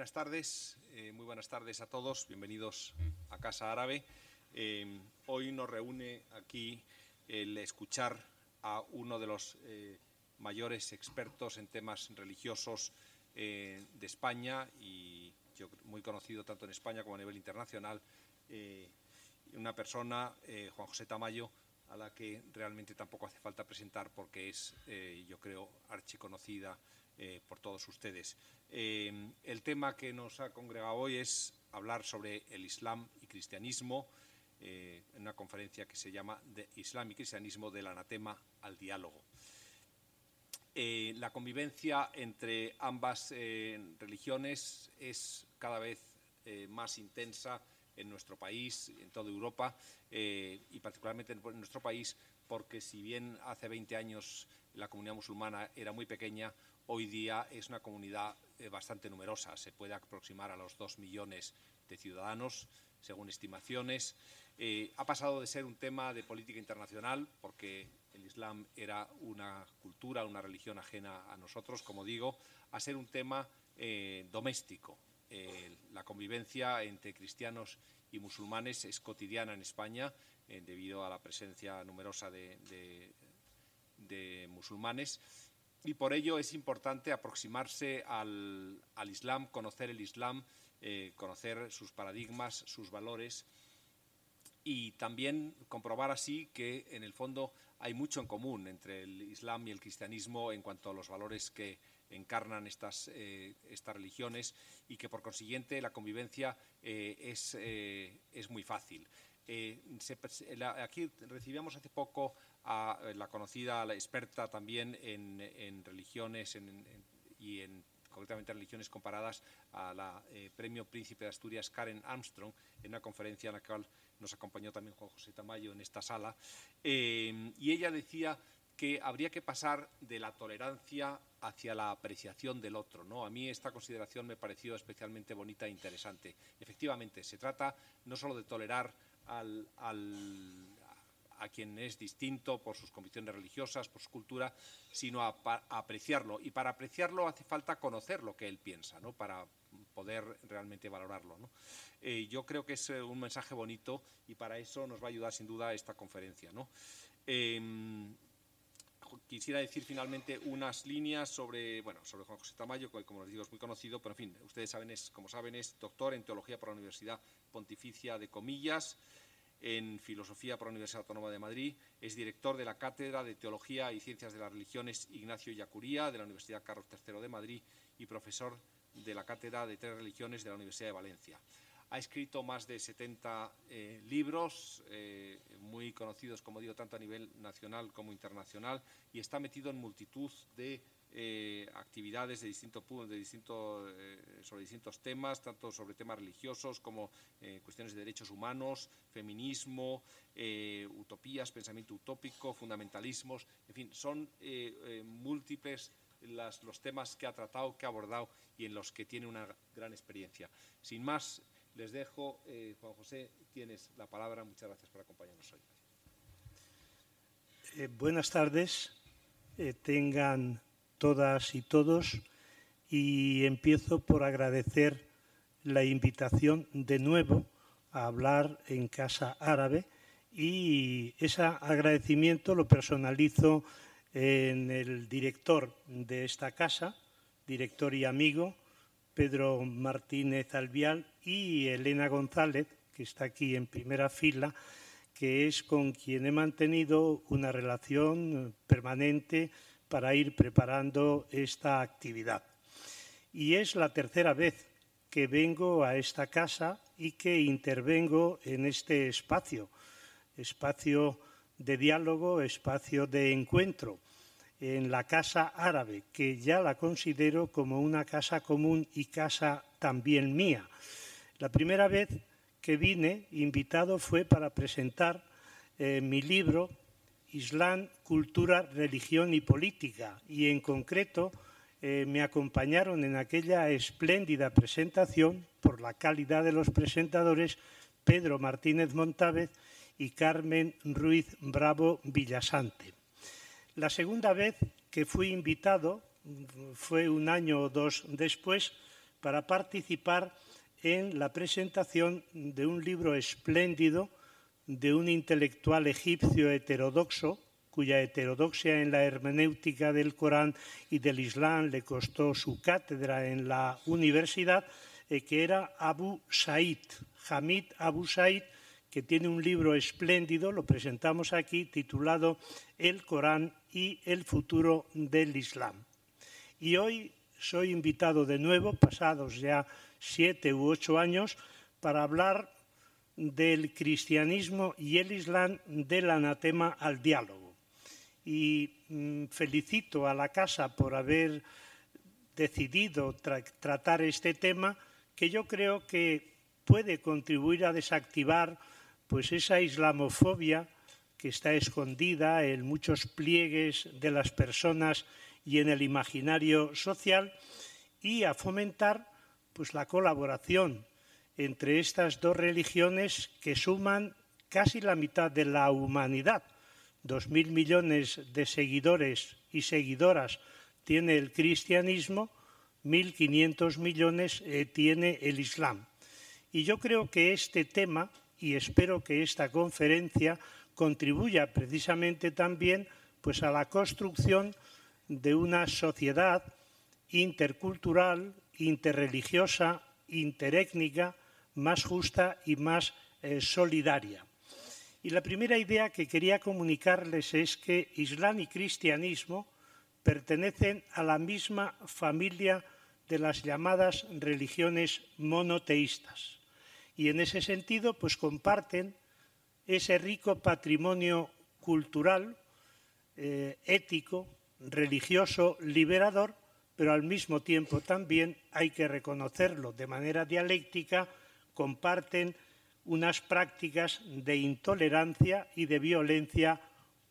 buenas tardes, eh, muy buenas tardes a todos, bienvenidos a Casa Árabe. Eh, hoy nos reúne aquí el escuchar a uno de los eh, mayores expertos en temas religiosos de España y yo, muy conocido tanto en España como a nivel internacional, una persona, Juan José Tamayo, a la que realmente tampoco hace falta presentar porque es, yo creo, archiconocida eh, por todos ustedes. Eh, el tema que nos ha congregado hoy es hablar sobre el Islam y cristianismo, eh, en una conferencia que se llama Islam y cristianismo del anatema al diálogo. la convivencia entre ambas religiones es cada vez más intensa en nuestro país, en toda Europa y particularmente en nuestro país, porque si bien hace 20 años la comunidad musulmana era muy pequeña, hoy día es una comunidad eh, bastante numerosa, se puede aproximar a los dos millones de ciudadanos, según estimaciones. Eh, ha pasado de ser un tema de política internacional, porque el Islam era una cultura, una religión ajena a nosotros, como digo, a ser un tema eh, doméstico. la convivencia entre cristianos y musulmanes es cotidiana en España, debido a la presencia numerosa de, de musulmanes y por ello es importante aproximarse al, Islam, conocer el Islam, eh, conocer sus paradigmas, sus valores y también comprobar así que en el fondo hay mucho en común entre el Islam y el cristianismo en cuanto a los valores que encarnan estas, eh, estas religiones y que por consiguiente la convivencia eh, es, es, muy fácil. aquí recibíamos hace poco a la conocida, la experta también en, religiones y en concretamente religiones comparadas a la eh, Premio Príncipe de Asturias Karen Armstrong, en una conferencia en la cual nos acompañó también Juan José Tamayo en esta sala, eh, y ella decía que habría que pasar de la tolerancia hacia la apreciación del otro. ¿no? A mí esta consideración me pareció especialmente bonita e interesante. Efectivamente, se trata no solo de tolerar al, a quien es distinto por sus convicciones religiosas, por su cultura, sino a, apreciarlo. Y para apreciarlo hace falta conocer lo que él piensa, ¿no? para poder realmente valorarlo. Eh, yo creo que es eh, un mensaje bonito y para eso nos va a ayudar sin duda esta conferencia. Em, quisiera decir finalmente unas líneas sobre, bueno, sobre Juan José Tamayo, que como les digo es muy conocido, pero en fin, ustedes saben, es, como saben, es doctor en Teología por la Universidad Pontificia de Comillas, en Filosofía por la Universidad Autónoma de Madrid, es director de la Cátedra de Teología y Ciencias de las Religiones Ignacio Yacuría de la Universidad Carlos III de Madrid y profesor de la Cátedra de Tres Religiones de la Universidad de Valencia. Ha escrito más de 70 eh, libros, eh, muy conocidos, como digo, tanto a nivel nacional como internacional, y está metido en multitud de eh, actividades de distinto, de distinto, eh, sobre distintos temas, tanto sobre temas religiosos como eh, cuestiones de derechos humanos, feminismo, utopías, pensamiento utópico, fundamentalismos, en fin, son múltiples los temas que ha tratado, que ha abordado y en los que tiene una gran experiencia. Sin más, les dejo, Juan José, tienes la palabra. Muchas gracias por acompañarnos hoy. buenas tardes. tengan todas y todos y empiezo por agradecer la invitación de nuevo a hablar en Casa Árabe y ese agradecimiento lo personalizo en el director de esta casa, director y amigo, Pedro Martínez Albial y Elena González, que está aquí en primera fila, que es con quien he mantenido una relación permanente para ir preparando esta actividad. Y es la tercera vez que vengo a esta casa y que intervengo en este espacio, espacio de diálogo, espacio de encuentro, en la Casa Árabe, que ya la considero como una casa común y casa también mía. La primera vez que vine invitado fue para presentar eh, mi libro Islam, Cultura, Religión y Política. Y en concreto eh, me acompañaron en aquella espléndida presentación, por la calidad de los presentadores, Pedro Martínez Montávez y Carmen Ruiz Bravo Villasante. La segunda vez que fui invitado fue un año o dos después para participar en la presentación de un libro espléndido de un intelectual egipcio heterodoxo, cuya heterodoxia en la hermenéutica del Corán y del Islam le costó su cátedra en la universidad, eh, que era Abu Said, Hamid Abu Said, que tiene un libro espléndido, lo presentamos aquí, titulado El Corán y el futuro del Islam. Y hoy soy invitado de nuevo, pasados ya siete u ocho años, para hablar del cristianismo y el Islam del anatema al diálogo. Y mm, felicito a la Casa por haber decidido tratar este tema que yo creo que puede contribuir a desactivar pues esa islamofobia que está escondida en muchos pliegues de las personas y en el imaginario social y a fomentar pues la colaboración entre estas dos religiones que suman casi la mitad de la humanidad. Dos mil millones de seguidores y seguidoras tiene el cristianismo, mil quinientos millones eh, tiene el islam. Y yo creo que este tema, y espero que esta conferencia contribuya precisamente también pues, a la construcción de una sociedad intercultural, interreligiosa, interétnica, más justa y más eh, solidaria. Y la primera idea que quería comunicarles es que Islam y cristianismo pertenecen a la misma familia de las llamadas religiones monoteístas. Y en ese sentido, pues comparten ese rico patrimonio cultural, eh, ético, religioso, liberador, pero al mismo tiempo también hay que reconocerlo de manera dialéctica, comparten unas prácticas de intolerancia y de violencia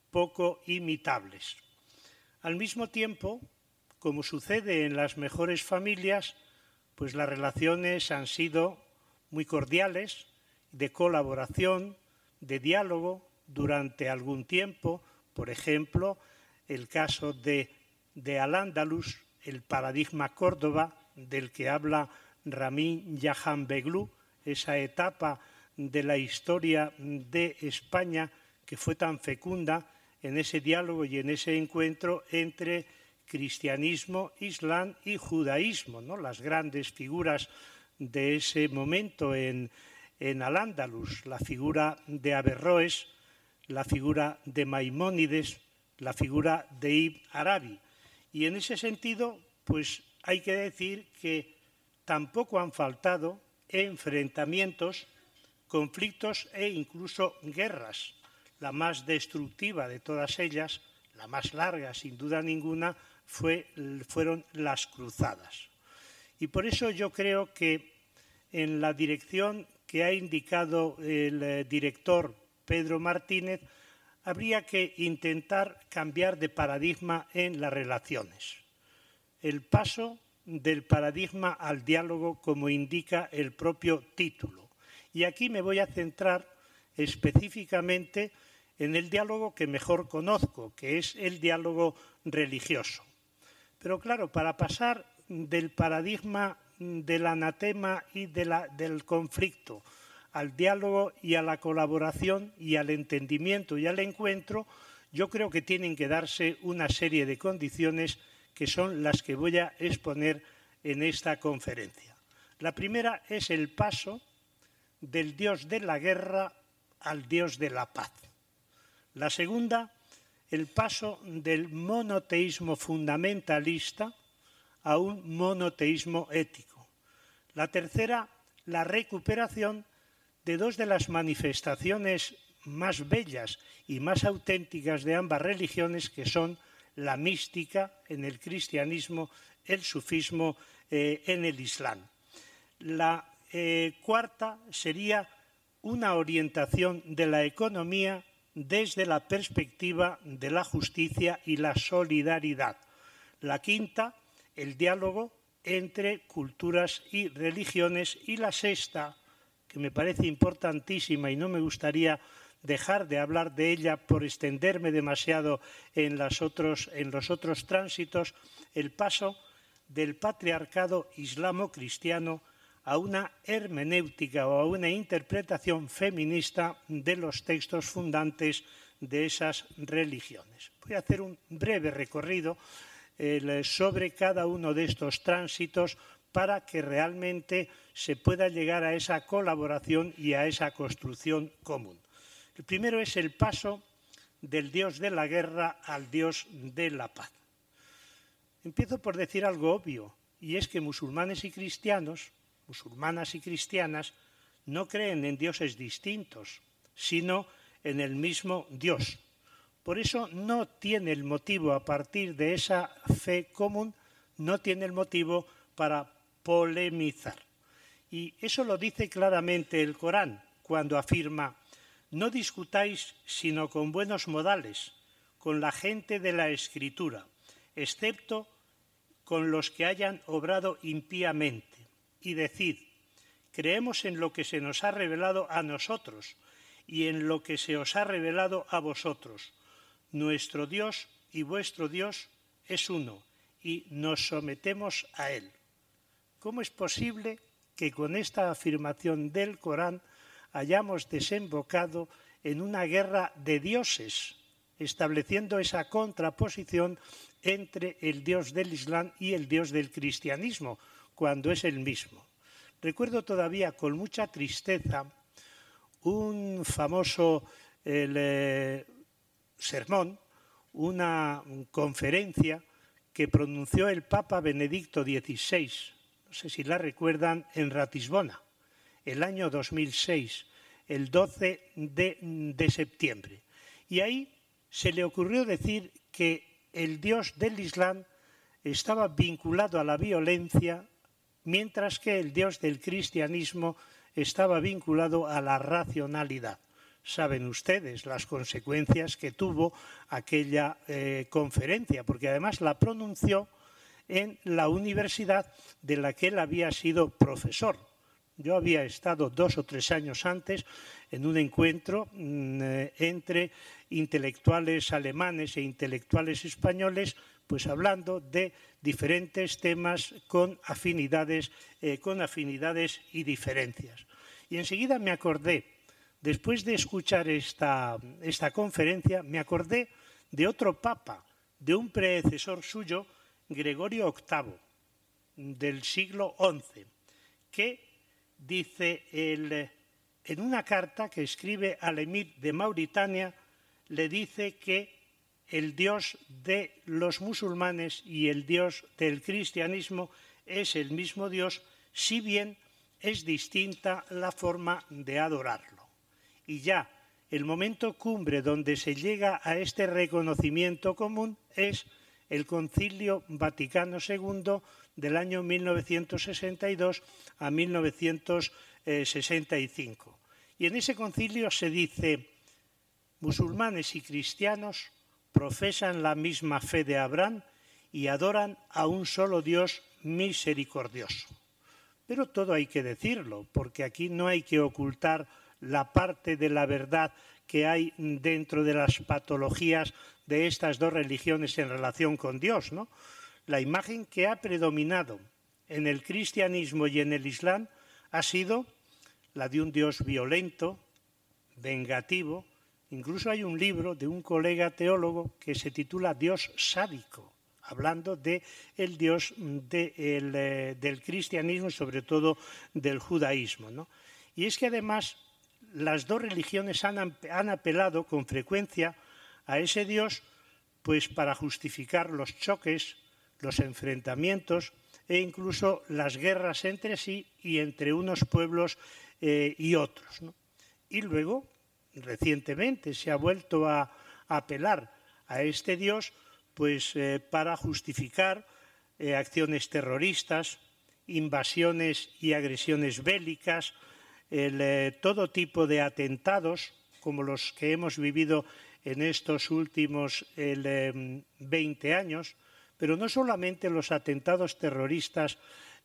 poco imitables. Al mismo tiempo, como sucede en las mejores familias, pues las relaciones han sido muy cordiales, de colaboración, de diálogo durante algún tiempo, por ejemplo, el caso de, de Al-Ándalus, el paradigma Córdoba, del que habla Ramín Yahan Beglu, esa etapa de la historia de España que fue tan fecunda en ese diálogo y en ese encuentro entre cristianismo, islam y judaísmo, ¿no? las grandes figuras de ese momento en, en Al-Ándalus, la figura de Averroes, la figura de Maimónides, la figura de Ibn Arabi. Y en ese sentido, pues hay que decir que tampoco han faltado enfrentamientos, conflictos e incluso guerras. La más destructiva de todas ellas, la más larga sin duda ninguna, fue, fueron las cruzadas. Y por eso yo creo que en la dirección que ha indicado el eh, director Pedro Martínez, habría que intentar cambiar de paradigma en las relaciones. El paso del paradigma al diálogo, como indica el propio título. Y aquí me voy a centrar específicamente en el diálogo que mejor conozco, que es el diálogo religioso. Pero claro, para pasar del paradigma del anatema y del conflicto al diálogo y a la colaboración y al entendimiento y al encuentro, yo creo que tienen que darse una serie de condiciones que son las que voy a exponer en esta conferencia. La primera es el paso del Dios de la guerra al Dios de la paz. La segunda, el paso del monoteísmo fundamentalista a un monoteísmo ético. La tercera, la recuperación de dos de las manifestaciones más bellas y más auténticas de ambas religiones, que son la mística en el cristianismo, el sufismo eh, en el Islam. La eh, cuarta sería una orientación de la economía desde la perspectiva de la justicia y la solidaridad. La quinta, el diálogo entre culturas y religiones. Y la sexta, que me parece importantísima y no me gustaría dejar de hablar de ella por extenderme demasiado en, los otros tránsitos, el paso del patriarcado islamo-cristiano a una hermenéutica o a una interpretación feminista de los textos fundantes de esas religiones. Voy a hacer un breve recorrido sobre cada uno de estos tránsitos para que realmente se pueda llegar a esa colaboración y a esa construcción común. El primero es el paso del Dios de la guerra al Dios de la paz. Empiezo por decir algo obvio, y es que musulmanes y cristianos, musulmanas y cristianas, no creen en dioses distintos, sino en el mismo Dios. Por eso no tiene el motivo, a partir de esa fe común, no tiene el motivo para polemizar. Y eso lo dice claramente el Corán cuando afirma, no discutáis sino con buenos modales, con la gente de la Escritura, excepto con los que hayan obrado impíamente, y decid, creemos en lo que se nos ha revelado a nosotros y en lo que se os ha revelado a vosotros. Nuestro Dios y vuestro Dios es uno, y nos sometemos a Él. ¿Cómo es posible que con esta afirmación del Corán hayamos desembocado en una guerra de dioses, estableciendo esa contraposición entre el Dios del Islam y el Dios del cristianismo, cuando es el mismo? Recuerdo todavía con mucha tristeza un famoso eh, sermón, una conferencia que pronunció el Papa Benedicto XVI no sé si la recuerdan, en Ratisbona, el año 2006, el 12 de, septiembre. Y ahí se le ocurrió decir que el Dios del Islam estaba vinculado a la violencia, mientras que el Dios del cristianismo estaba vinculado a la racionalidad. Saben ustedes las consecuencias que tuvo aquella eh, conferencia, porque además la pronunció en la universidad de la que él había sido profesor. Yo había estado dos o tres años antes en un encuentro mm, eh, entre intelectuales alemanes e intelectuales españoles, pues hablando de diferentes temas con afinidades, eh, con afinidades y diferencias. Y enseguida me acordé, después de escuchar esta, esta conferencia, me acordé de otro papa, de un predecesor suyo, Gregorio VIII del siglo XI, que dice en una carta que escribe al emir de Mauritania, le dice que el Dios de los musulmanes y el Dios del cristianismo es el mismo Dios, si bien es distinta la forma de adorarlo. Y ya el momento cumbre donde se llega a este reconocimiento común es el Concilio Vaticano II del año 1962 a 1965. Y en ese concilio se dice, musulmanes y cristianos profesan la misma fe de Abraham y adoran a un solo Dios misericordioso. Pero todo hay que decirlo, porque aquí no hay que ocultar la parte de la verdad que hay dentro de las patologías de estas dos religiones en relación con Dios. ¿no? La imagen que ha predominado en el cristianismo y en el islam ha sido la de un Dios violento, vengativo. Incluso hay un libro de un colega teólogo que se titula Dios sádico, hablando del el Dios eh, del cristianismo y sobre todo del judaísmo. ¿no? Y es que además las dos religiones han, han apelado con frecuencia a ese Dios pues para justificar los choques, los enfrentamientos e incluso las guerras entre sí y entre unos pueblos eh, y otros. Y luego, recientemente, se ha vuelto a, apelar a este Dios pues, eh, para justificar eh, acciones terroristas, invasiones y agresiones bélicas, el, todo tipo de atentados como los que hemos vivido en estos últimos 20 em, años, pero no solamente los atentados terroristas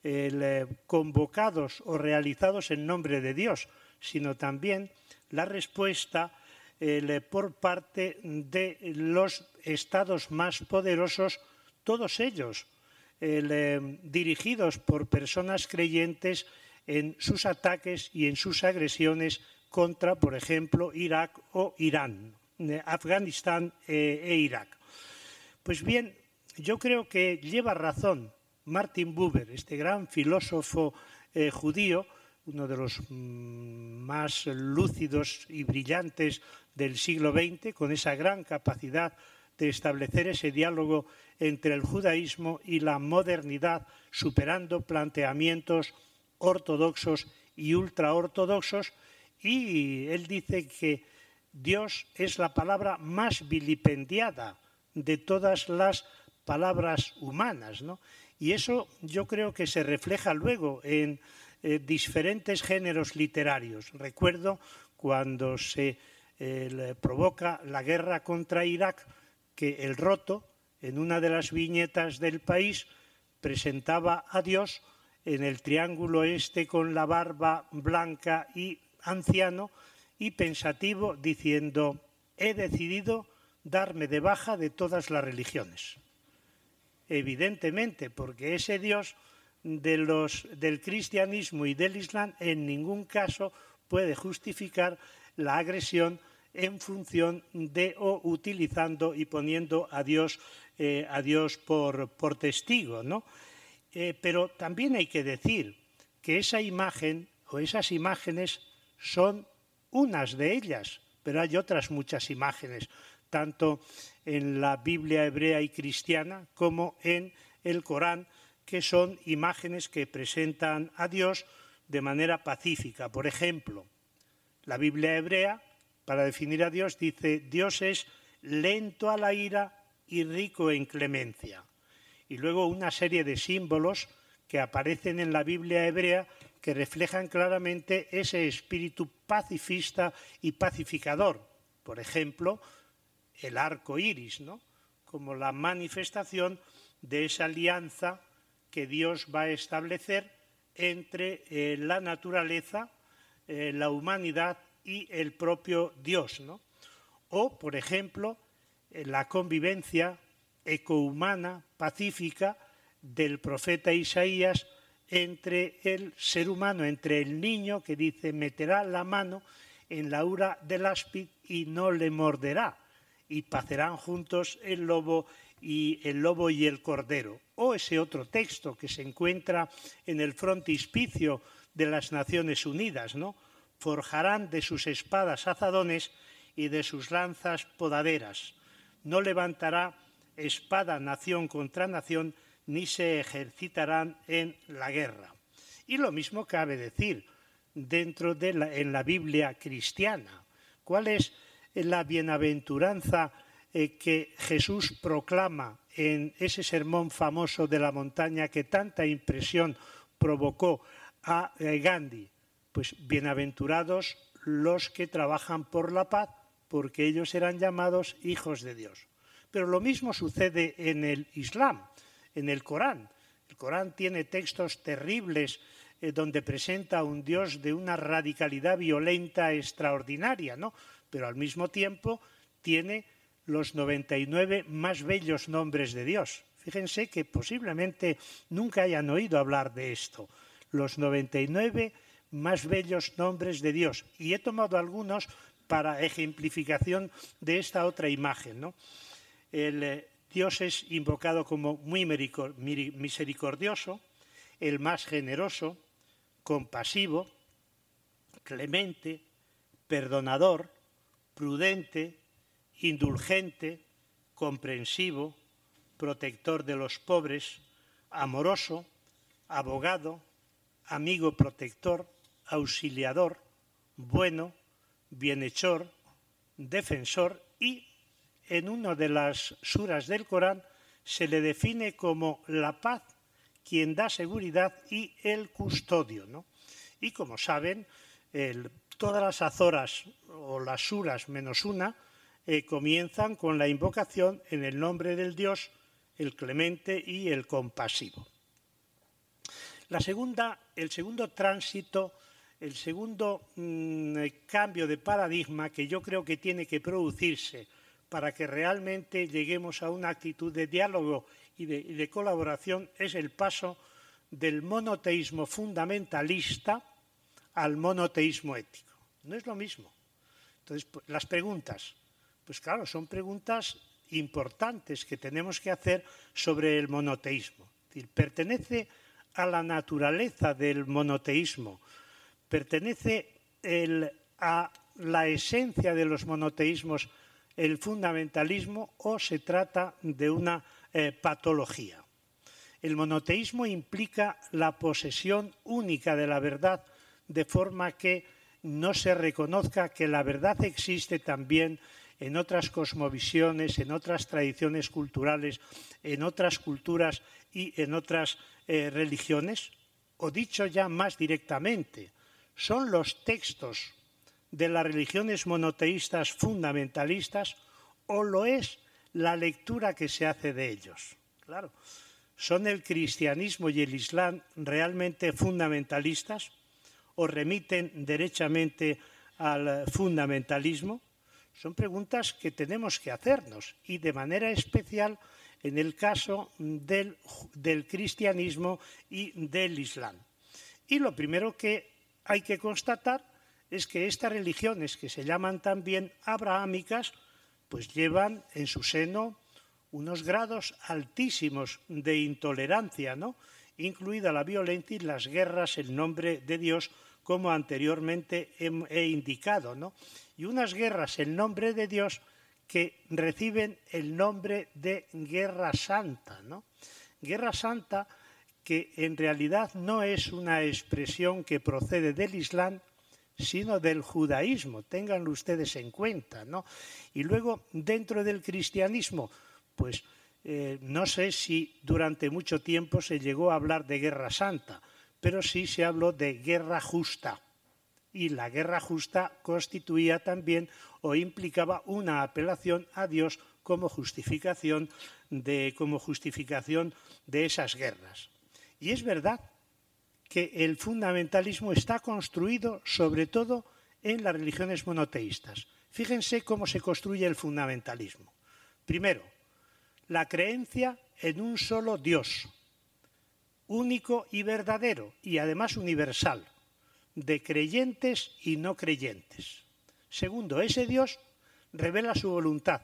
eh, convocados o realizados en nombre de Dios, sino también la respuesta por parte de los estados más poderosos, todos ellos eh, dirigidos por personas creyentes en sus ataques y en sus agresiones contra, por ejemplo, Irak o Irán, eh, Afganistán e Irak. Pues bien, yo creo que lleva razón Martin Buber, este gran filósofo judío, uno de los mm, más lúcidos y brillantes del siglo XX, con esa gran capacidad de establecer ese diálogo entre el judaísmo y la modernidad, superando planteamientos ortodoxos y ultraortodoxos. Y él dice que Dios es la palabra más vilipendiada de todas las palabras humanas. ¿no? Y eso yo creo que se refleja luego en eh, diferentes géneros literarios. Recuerdo cuando se eh, provoca la guerra contra Irak, que el roto, en una de las viñetas del país, presentaba a Dios en el triángulo este con la barba blanca y anciano y pensativo, diciendo, he decidido darme de baja de todas las religiones. Evidentemente, porque ese Dios del cristianismo y del islam en ningún caso puede justificar la agresión en función de o utilizando y poniendo a Dios, eh, a Dios por, por, testigo. ¿no? Eh, pero también hay que decir que esa imagen o esas imágenes son unas de ellas, pero hay otras muchas imágenes, tanto en la Biblia hebrea y cristiana como en el Corán, que son imágenes que presentan a Dios de manera pacífica. Por ejemplo, la Biblia hebrea, para definir a Dios, dice, Dios es lento a la ira y rico en clemencia. Y luego una serie de símbolos que aparecen en la Biblia hebrea que reflejan claramente ese espíritu pacifista y pacificador. Por ejemplo, el arco iris, ¿no? como la manifestación de esa alianza que Dios va a establecer entre eh, la naturaleza, eh, la humanidad y el propio Dios. O, por ejemplo, eh, la convivencia ecohumana, pacífica, del profeta Isaías entre el ser humano, entre el niño que dice meterá la mano en la ura del áspid y no le morderá, y pacerán juntos el lobo y el lobo y el cordero. O ese otro texto que se encuentra en el frontispicio de las Naciones Unidas, ¿no? Forjarán de sus espadas azadones y de sus lanzas podaderas. No levantará espada nación contra nación, ni se ejercitarán en la guerra. Y lo mismo cabe decir dentro de la, en la Biblia cristiana. ¿Cuál es la bienaventuranza eh, que Jesús proclama en ese sermón famoso de la montaña que tanta impresión provocó a eh, Gandhi. Pues bienaventurados los que trabajan por la paz, porque ellos serán llamados hijos de Dios. Pero lo mismo sucede en el Islam, en el Corán. El Corán tiene textos terribles eh, donde presenta a un Dios de una radicalidad violenta extraordinaria, ¿no? Pero al mismo tiempo tiene los 99 más bellos nombres de Dios. Fíjense que posiblemente nunca hayan oído hablar de esto. Los 99 más bellos nombres de Dios. Y he tomado algunos para ejemplificación de esta otra imagen. ¿no? El, eh, Dios es invocado como muy misericordioso, el más generoso, compasivo, clemente, perdonador, prudente, indulgente, comprensivo, protector de los pobres, amoroso, abogado, amigo protector, auxiliador, bueno, bienhechor, defensor y en una de las suras del Corán se le define como la paz, quien da seguridad y el custodio. Y como saben, todas las azoras o las suras menos una eh, comienzan con la invocación en el nombre del Dios, el clemente y el compasivo. La segunda, el segundo tránsito, el segundo mm, cambio de paradigma que yo creo que tiene que producirse para que realmente lleguemos a una actitud de diálogo y de, colaboración es el paso del monoteísmo fundamentalista al monoteísmo ético. No es lo mismo. Entonces, pues, las preguntas, pues claro, son preguntas importantes que tenemos que hacer sobre el monoteísmo. ¿Pertenece a la naturaleza del monoteísmo? ¿Pertenece a la esencia de los monoteísmos el fundamentalismo o se trata de una eh, patología? El monoteísmo implica la posesión única de la verdad de forma que no se reconozca que la verdad existe también en otras cosmovisiones, en otras tradiciones culturales, en otras culturas y en otras eh, religiones? O dicho ya más directamente, ¿son los textos de las religiones monoteístas fundamentalistas o lo es la lectura que se hace de ellos? Claro, ¿son el cristianismo y el islam realmente fundamentalistas o remiten derechamente al fundamentalismo? Son preguntas que tenemos que hacernos y de manera especial en el caso del, cristianismo y del islam. Y lo primero que hay que constatar es que estas religiones, que se llaman también abrahámicas, pues llevan en su seno unos grados altísimos de intolerancia, ¿no? Incluida la violencia y las guerras en nombre de Dios, como anteriormente he, indicado. ¿no? y unas guerras en nombre de Dios que reciben el nombre de Guerra Santa. ¿no? Guerra Santa que en realidad no es una expresión que procede del Islam, sino del judaísmo, ténganlo ustedes en cuenta. ¿no? Y luego, dentro del cristianismo, pues eh, no sé si durante mucho tiempo se llegó a hablar de guerra santa, pero sí se habló de guerra justa y la guerra justa constituía también o implicaba una apelación a Dios como justificación de, como justificación de esas guerras. Y es verdad que el fundamentalismo está construido sobre todo en las religiones monoteístas. Fíjense cómo se construye el fundamentalismo. Primero, la creencia en un solo Dios, único y verdadero, y además universal de creyentes y no creyentes. Segundo, ese Dios revela su voluntad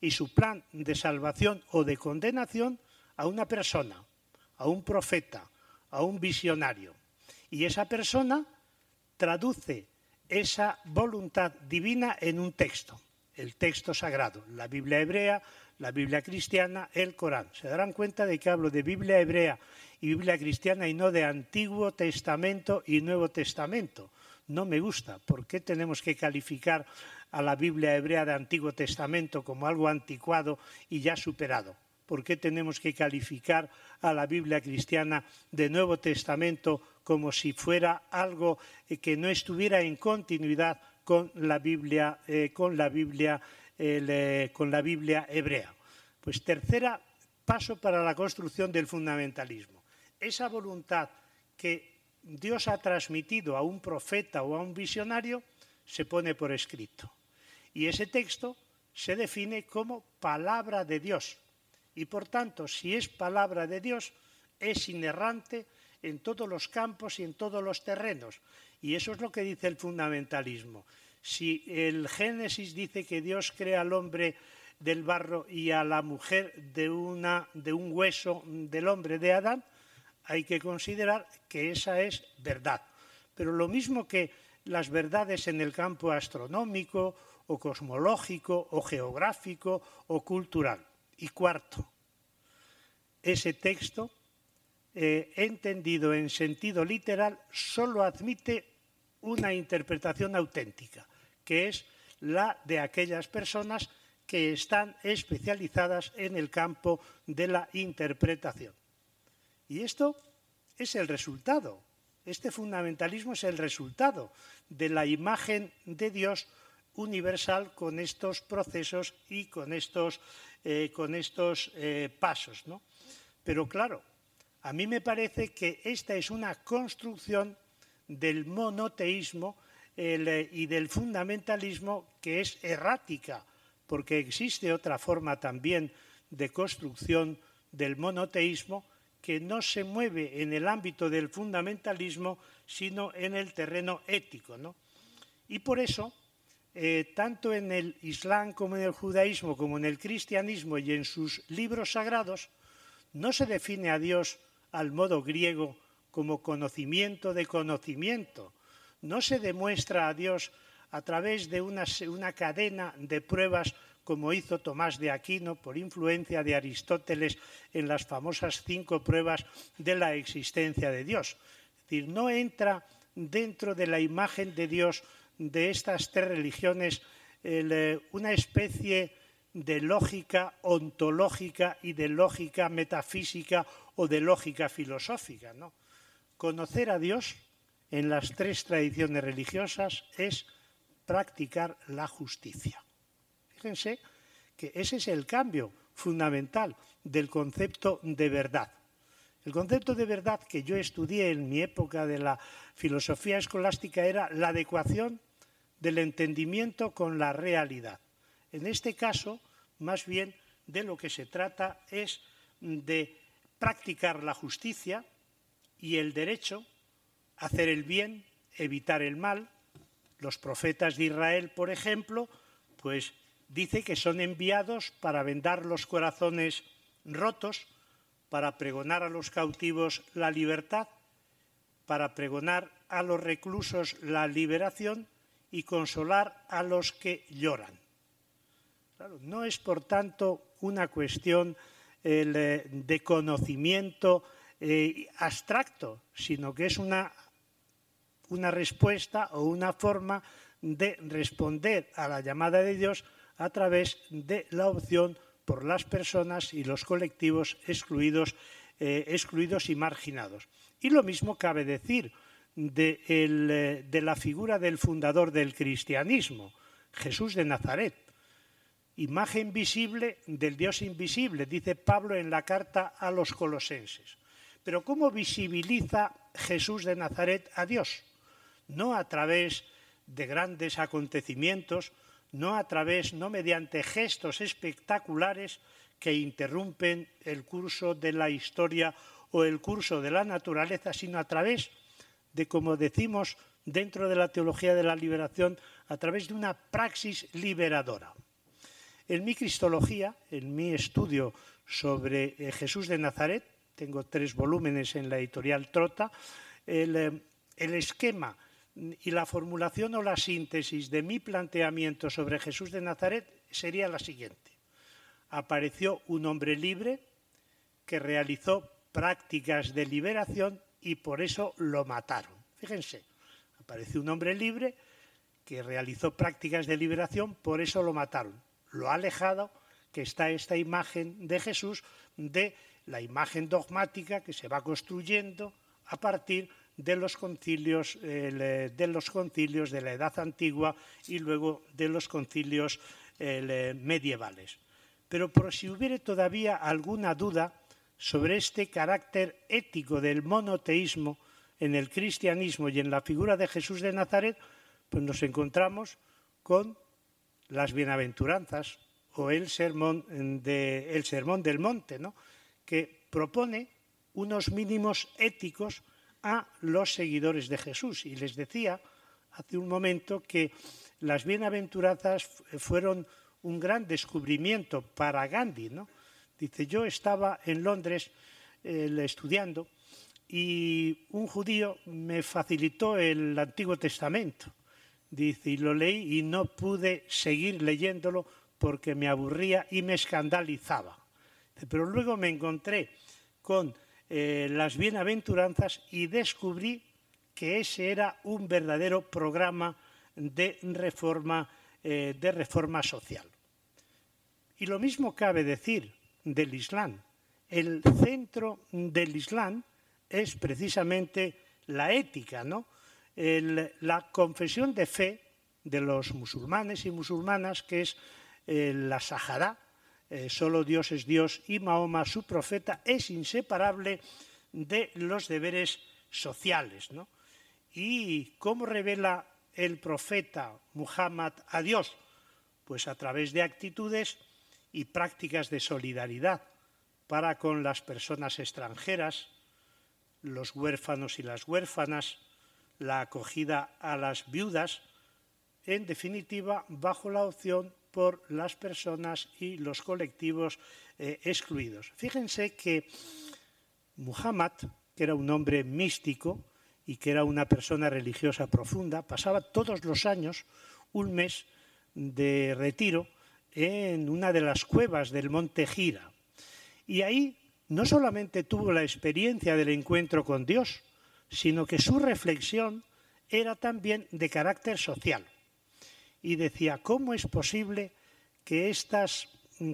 y su plan de salvación o de condenación a una persona, a un profeta, a un visionario. Y esa persona traduce esa voluntad divina en un texto, el texto sagrado, la Biblia hebrea, la Biblia cristiana, el Corán. Se darán cuenta de que hablo de Biblia hebrea y Biblia cristiana y no de Antiguo Testamento y Nuevo Testamento. No me gusta. ¿Por qué tenemos que calificar a la Biblia hebrea de Antiguo Testamento como algo anticuado y ya superado? ¿Por qué tenemos que calificar a la Biblia cristiana de Nuevo Testamento como si fuera algo eh, que no estuviera en continuidad con la Biblia, eh, con la Biblia, eh, con la Biblia hebrea? Pues tercera paso para la construcción del fundamentalismo esa voluntad que Dios ha transmitido a un profeta o a un visionario se pone por escrito. Y ese texto se define como palabra de Dios. Y por tanto, si es palabra de Dios, es inerrante en todos los campos y en todos los terrenos. Y eso es lo que dice el fundamentalismo. Si el Génesis dice que Dios crea al hombre del barro y a la mujer de, una, de un hueso del hombre de Adán, hay que considerar que esa es verdad. Pero lo mismo que las verdades en el campo astronómico o cosmológico o geográfico o cultural. Y cuarto, ese texto, eh, entendido en sentido literal, solo admite una interpretación auténtica, que es la de aquellas personas que están especializadas en el campo de la interpretación. Y esto es el resultado, este fundamentalismo es el resultado de la imagen de Dios universal con estos procesos y con estos, eh, con estos eh, pasos. Pero claro, a mí me parece que esta es una construcción del monoteísmo eh, y del fundamentalismo que es errática, porque existe otra forma también de construcción del monoteísmo que no se mueve en el ámbito del fundamentalismo, sino en el terreno ético. Y por eso, eh, tanto en el Islam como en el judaísmo, como en el cristianismo y en sus libros sagrados, no se define a Dios al modo griego como conocimiento de conocimiento. No se demuestra a Dios a través de una, cadena de pruebas como hizo Tomás de Aquino por influencia de Aristóteles en las famosas cinco pruebas de la existencia de Dios. Es decir, no entra dentro de la imagen de Dios de estas tres religiones eh, una especie de lógica ontológica y de lógica metafísica o de lógica filosófica. ¿no? Conocer a Dios en las tres tradiciones religiosas es practicar la justicia. Fíjense que ese es el cambio fundamental del concepto de verdad. El concepto de verdad que yo estudié en mi época de la filosofía escolástica era la adecuación del entendimiento con la realidad. En este caso, más bien de lo que se trata es de practicar la justicia y el derecho, hacer el bien, evitar el mal. Los profetas de Israel, por ejemplo, pues dice que son enviados para vendar los corazones rotos, para pregonar a los cautivos la libertad, para pregonar a los reclusos la liberación y consolar a los que lloran. no es, por tanto, una cuestión eh, de conocimiento eh, abstracto, sino que es una, una respuesta o una forma de responder a la llamada de Dios a través de la opción por las personas y los colectivos excluidos, eh, excluidos y marginados. Y lo mismo cabe decir de, eh, de la figura del fundador del cristianismo, Jesús de Nazaret. Imagen visible del Dios invisible, dice Pablo en la carta a los colosenses. Pero ¿cómo visibiliza Jesús de Nazaret a Dios? No a través de grandes acontecimientos, no a través, no mediante gestos espectaculares que interrumpen el curso de la historia o el curso de la naturaleza, sino a través de, como decimos dentro de la teología de la liberación, a través de una praxis liberadora. En mi cristología, en mi estudio sobre eh, Jesús de Nazaret, tengo tres volúmenes en la editorial Trota, el, eh, el esquema y la formulación o la síntesis de mi planteamiento sobre Jesús de Nazaret sería la siguiente. Apareció un hombre libre que realizó prácticas de liberación y por eso lo mataron. Fíjense, apareció un hombre libre que realizó prácticas de liberación, por eso lo mataron. Lo ha alejado que está esta imagen de Jesús de la imagen dogmática que se va construyendo a partir de de los concilios, eh, de los concilios de la Edad Antigua y luego de los concilios eh, medievales. Pero por si hubiere todavía alguna duda sobre este carácter ético del monoteísmo en el cristianismo y en la figura de Jesús de Nazaret, pues nos encontramos con las bienaventuranzas o el sermón, el sermón del monte, ¿no? que propone unos mínimos éticos a los seguidores de Jesús. Y les decía hace un momento que las bienaventuranzas fueron un gran descubrimiento para Gandhi. ¿no? Dice, yo estaba en Londres estudiando y un judío me facilitó el Antiguo Testamento. Dice, y lo leí y no pude seguir leyéndolo porque me aburría y me escandalizaba. pero luego me encontré con eh, las bienaventuranzas y descubrí que ese era un verdadero programa de reforma, eh, de reforma social. Y lo mismo cabe decir del Islam. El centro del Islam es precisamente la ética, ¿no? la confesión de fe de los musulmanes y musulmanas, que es eh, la Sahara, eh, solo Dios es Dios y Mahoma, su profeta, es inseparable de los deberes sociales. ¿Y cómo revela el profeta Muhammad a Dios? Pues a través de actitudes y prácticas de solidaridad para con las personas extranjeras, los huérfanos y las huérfanas, la acogida a las viudas, en definitiva, bajo la opción por las personas y los colectivos eh, excluidos. Fíjense que Muhammad, que era un hombre místico y que era una persona religiosa profunda, pasaba todos los años un mes de retiro en una de las cuevas del monte Gira. Y ahí no solamente tuvo la experiencia del encuentro con Dios, sino que su reflexión era también de carácter social. Y decía, ¿cómo es posible que estas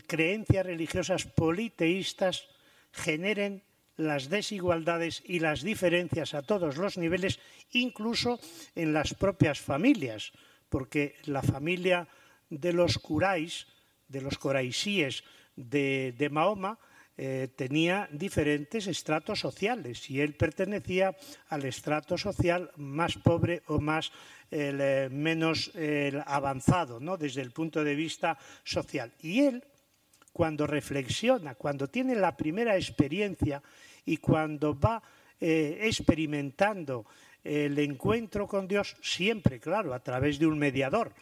creencias religiosas politeístas generen las desigualdades y las diferencias a todos los niveles, incluso en las propias familias? Porque la familia de los curáis, de los coraisíes de, de Mahoma, eh, tenía diferentes estratos sociales y él pertenecía al estrato social más pobre o más eh, menos avanzado, ¿no? desde el punto de vista social. Y él, cuando reflexiona, cuando tiene la primera experiencia y cuando va eh, experimentando el encuentro con Dios, siempre, claro, a través de un mediador.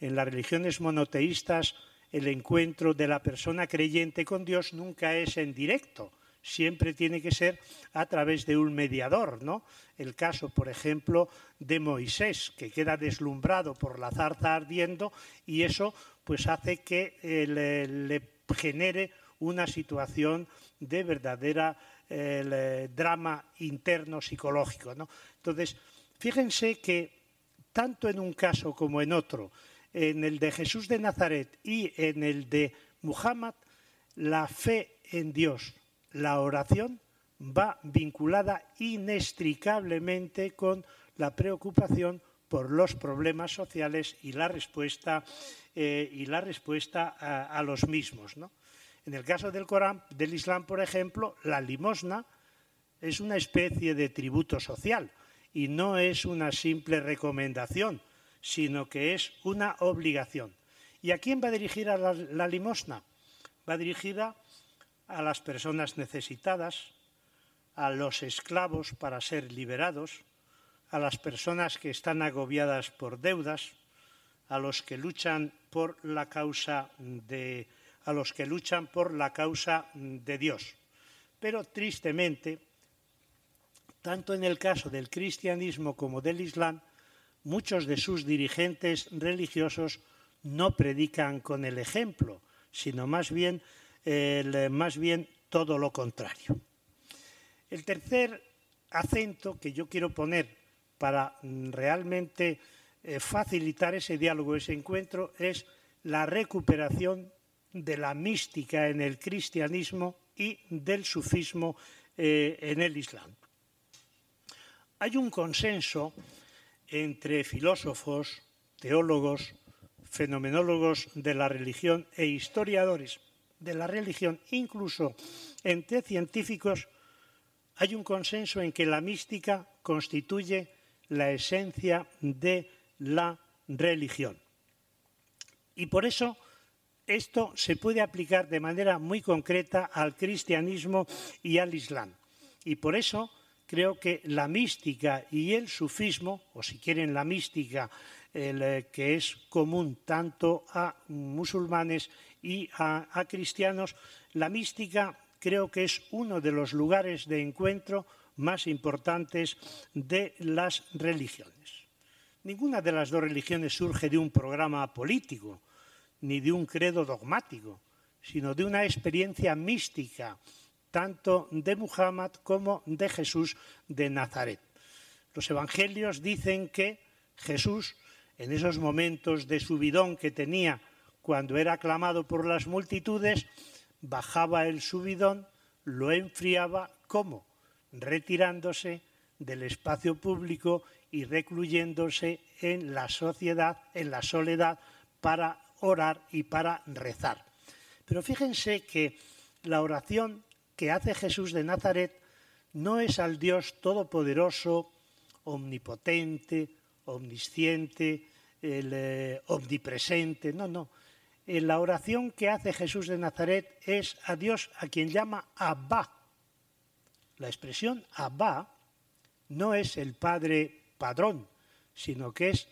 En las religiones monoteístas el encuentro de la persona creyente con Dios nunca es en directo, siempre tiene que ser a través de un mediador, ¿no? El caso, por ejemplo, de Moisés, que queda deslumbrado por la zarza ardiendo y eso pues hace que eh, le, genere una situación de verdadera eh, drama interno psicológico, ¿no? Entonces, fíjense que tanto en un caso como en otro, en el de Jesús de Nazaret y en el de Muhammad, la fe en Dios, la oración, va vinculada inextricablemente con la preocupación por los problemas sociales y la respuesta, eh, y la respuesta a, los mismos. En el caso del Corán, del Islam, por ejemplo, la limosna es una especie de tributo social y no es una simple recomendación sino que es una obligación. ¿Y a quién va dirigida la, la limosna? Va dirigida a las personas necesitadas, a los esclavos para ser liberados, a las personas que están agobiadas por deudas, a los que luchan por la causa de a los que luchan por la causa de Dios. Pero tristemente, tanto en el caso del cristianismo como del islam, muchos de sus dirigentes religiosos no predican con el ejemplo, sino más bien, más bien todo lo contrario. El tercer acento que yo quiero poner para realmente eh, facilitar ese diálogo, ese encuentro, es la recuperación de la mística en el cristianismo y del sufismo eh, en el Islam. Hay un consenso entre filósofos, teólogos, fenomenólogos de la religión e historiadores de la religión, incluso entre científicos, hay un consenso en que la mística constituye la esencia de la religión. Y por eso esto se puede aplicar de manera muy concreta al cristianismo y al islam. Y por eso creo que la mística y el sufismo, o si quieren la mística eh, que es común tanto a musulmanes y a, cristianos, la mística creo que es uno de los lugares de encuentro más importantes de las religiones. Ninguna de las dos religiones surge de un programa político ni de un credo dogmático, sino de una experiencia mística tanto de Muhammad como de Jesús de Nazaret. Los evangelios dicen que Jesús, en esos momentos de subidón que tenía cuando era aclamado por las multitudes, bajaba el subidón, lo enfriaba, ¿cómo? Retirándose del espacio público y recluyéndose en la sociedad, en la soledad, para orar y para rezar. Pero fíjense que la oración que hace Jesús de Nazaret no es al Dios todopoderoso, omnipotente, omnisciente, el, eh, omnipresente, no, no. en la oración que hace Jesús de Nazaret es a Dios a quien llama Abba. La expresión Abba no es el padre padrón, sino que es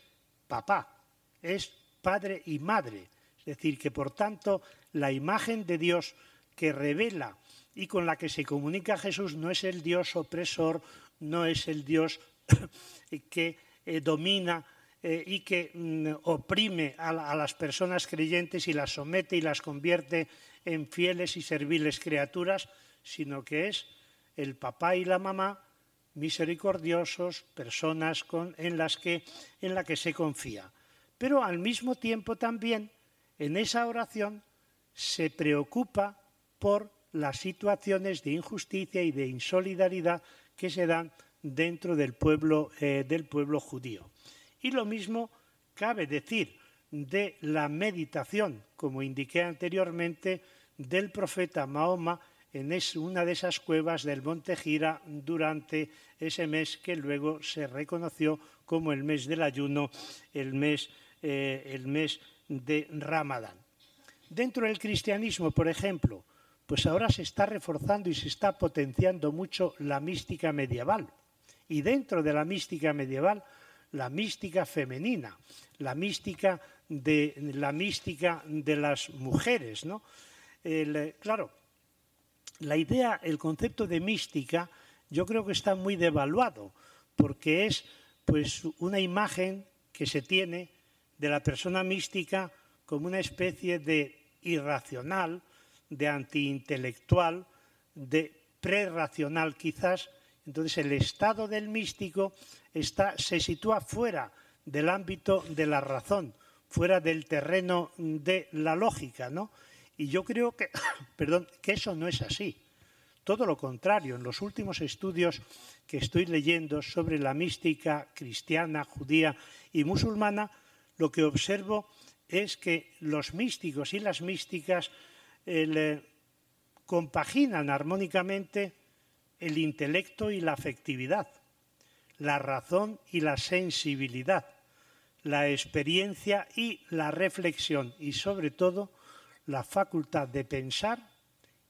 papá, es padre y madre. Es decir, que por tanto la imagen de Dios que revela y con la que se comunica Jesús no es el Dios opresor, no es el Dios que eh, domina eh, y que mm, oprime a, las personas creyentes y las somete y las convierte en fieles y serviles criaturas, sino que es el papá y la mamá misericordiosos, personas en, las que, en la que se confía. Pero al mismo tiempo también en esa oración se preocupa por las situaciones de injusticia y de insolidaridad que se dan dentro del pueblo, eh, del pueblo judío. Y lo mismo cabe decir de la meditación, como indiqué anteriormente, del profeta Mahoma en una de esas cuevas del Monte Gira durante ese mes que luego se reconoció como el mes del ayuno, el mes, eh, el mes de Ramadán. Dentro del cristianismo, por ejemplo, pues ahora se está reforzando y se está potenciando mucho la mística medieval. Y dentro de la mística medieval, la mística femenina, la mística de, la mística de las mujeres. ¿no? El, claro, la idea, el concepto de mística, yo creo que está muy devaluado, porque es pues una imagen que se tiene de la persona mística como una especie de irracional, de antiintelectual, de prerracional quizás. Entonces el estado del místico está, se sitúa fuera del ámbito de la razón, fuera del terreno de la lógica, ¿no? Y yo creo que, perdón, que eso no es así. Todo lo contrario, en los últimos estudios que estoy leyendo sobre la mística cristiana, judía y musulmana, lo que observo es que los místicos y las místicas eh, compaginan armónicamente el intelecto y la afectividad, la razón y la sensibilidad, la experiencia y la reflexión y sobre todo la facultad de pensar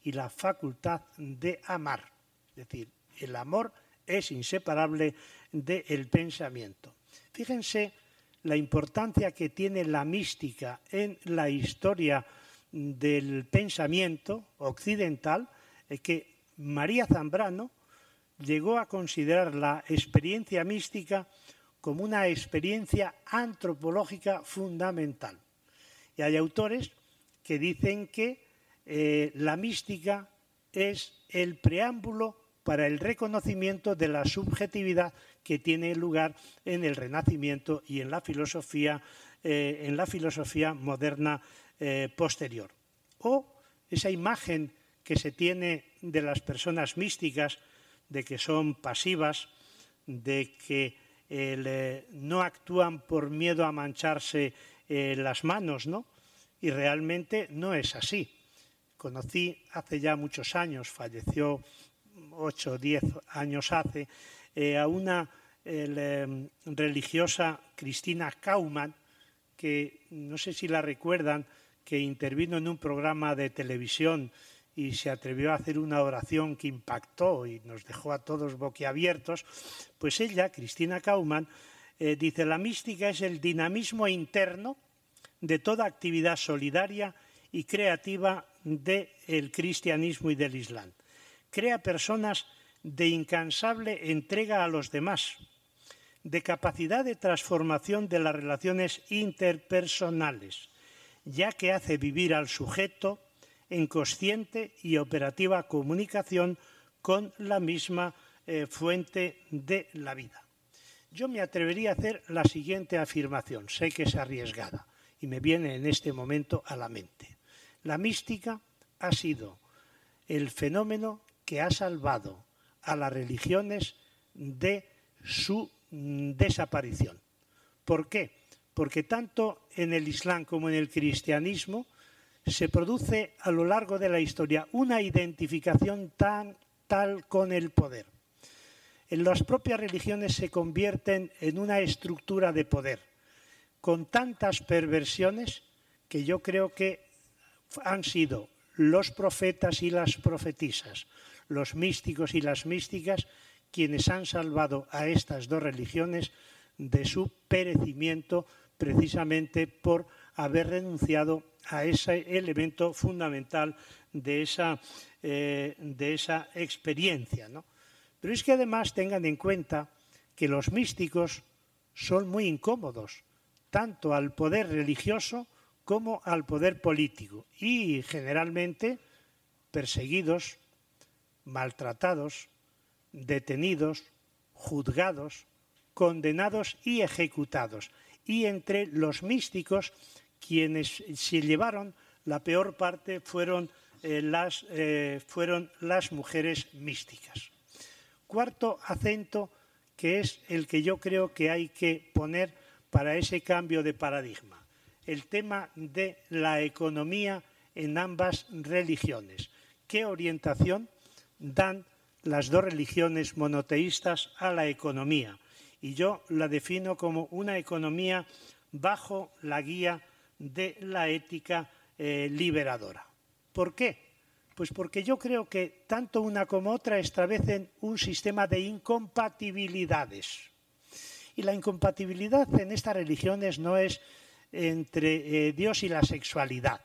y la facultad de amar. Es decir, el amor es inseparable del pensamiento. Fíjense la importancia que tiene la mística en la historia del pensamiento occidental, es que María Zambrano llegó a considerar la experiencia mística como una experiencia antropológica fundamental. Y hay autores que dicen que eh, la mística es el preámbulo para el reconocimiento de la subjetividad que tiene lugar en el Renacimiento y en la filosofía, eh, en la filosofía moderna eh, posterior. O esa imagen que se tiene de las personas místicas, de que son pasivas, de que no actúan por miedo a mancharse las manos, ¿no? y realmente no es así. Conocí hace ya muchos años, falleció ocho o diez años hace, eh, a una religiosa Cristina Kauman, que no sé si la recuerdan, que intervino en un programa de televisión y se atrevió a hacer una oración que impactó y nos dejó a todos boquiabiertos, pues ella, Cristina Kauman, eh, dice, la mística es el dinamismo interno de toda actividad solidaria y creativa del cristianismo y del Islam. Crea personas de incansable entrega a los demás, de capacidad de transformación de las relaciones interpersonales, ya que hace vivir al sujeto en consciente y operativa comunicación con la misma eh, fuente de la vida. Yo me atrevería a hacer la siguiente afirmación, sé que es arriesgada y me viene en este momento a la mente. La mística ha sido el fenómeno que ha salvado a las religiones de su mm, desaparición. ¿Por qué? Porque tanto en el Islam como en el cristianismo se produce a lo largo de la historia una identificación tan tal con el poder. En las propias religiones se convierten en una estructura de poder con tantas perversiones que yo creo que han sido los profetas y las profetisas, los místicos y las místicas, quienes han salvado a estas dos religiones de su perecimiento precisamente por haber renunciado a ese elemento fundamental de esa, eh, de esa experiencia. Pero es que además tengan en cuenta que los místicos son muy incómodos, tanto al poder religioso como al poder político, y generalmente perseguidos, maltratados, detenidos, juzgados, condenados y ejecutados. Y entre los místicos, quienes se llevaron la peor parte fueron, eh, las, eh, fueron las mujeres místicas. Cuarto acento, que es el que yo creo que hay que poner para ese cambio de paradigma, el tema de la economía en ambas religiones. ¿Qué orientación dan las dos religiones monoteístas a la economía? Y yo la defino como una economía bajo la guía de la ética eh, liberadora. ¿Por qué? Pues porque yo creo que tanto una como otra establecen un sistema de incompatibilidades. Y la incompatibilidad en estas religiones no es entre eh, Dios y la sexualidad.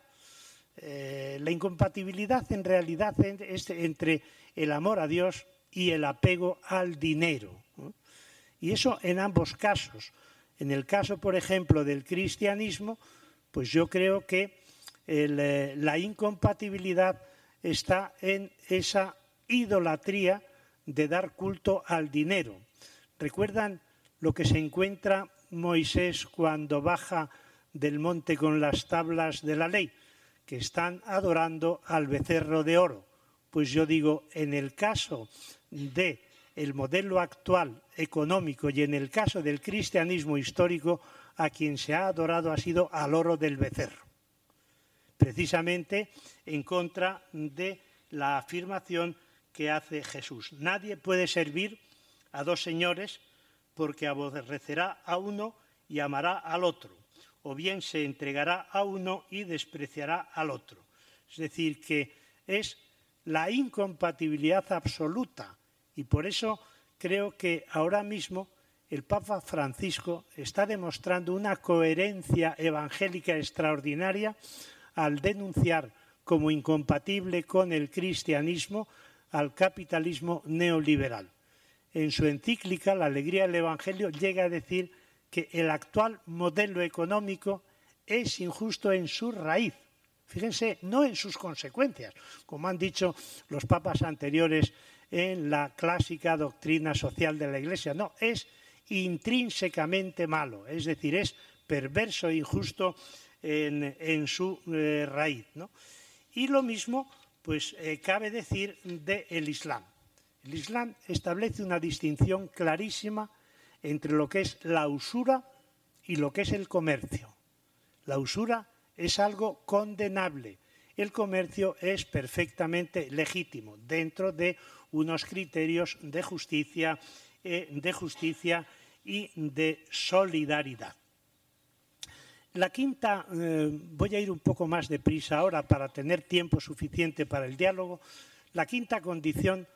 Eh, la incompatibilidad en realidad es entre el amor a Dios y el apego al dinero. Y eso en ambos casos. En el caso, por ejemplo, del cristianismo, pues yo creo que eh, la incompatibilidad está en esa idolatría de dar culto al dinero. ¿Recuerdan lo que se encuentra Moisés cuando baja del monte con las tablas de la ley? Que están adorando al becerro de oro. Pues yo digo, en el caso de el modelo actual económico y en el caso del cristianismo histórico, a quien se ha adorado ha sido al oro del becerro precisamente en contra de la afirmación que hace Jesús. Nadie puede servir a dos señores porque aborrecerá a uno y amará al otro, o bien se entregará a uno y despreciará al otro. Es decir, que es la incompatibilidad absoluta y por eso creo que ahora mismo el Papa Francisco está demostrando una coherencia evangélica extraordinaria al denunciar como incompatible con el cristianismo al capitalismo neoliberal. En su encíclica La alegría del Evangelio llega a decir que el actual modelo económico es injusto en su raíz. Fíjense, no en sus consecuencias, como han dicho los papas anteriores en la clásica doctrina social de la Iglesia. No, es intrínsecamente malo, es decir, es perverso e injusto en, su eh, raíz. Y lo mismo, pues eh, cabe decir del Islam. El Islam establece una distinción clarísima entre lo que es la usura y lo que es el comercio. La usura es algo condenable. El comercio es perfectamente legítimo dentro de unos criterios de justicia, eh, de justicia y de solidaridad. La quinta, eh, voy a ir un poco más deprisa ahora para tener tiempo suficiente para el diálogo. La quinta condición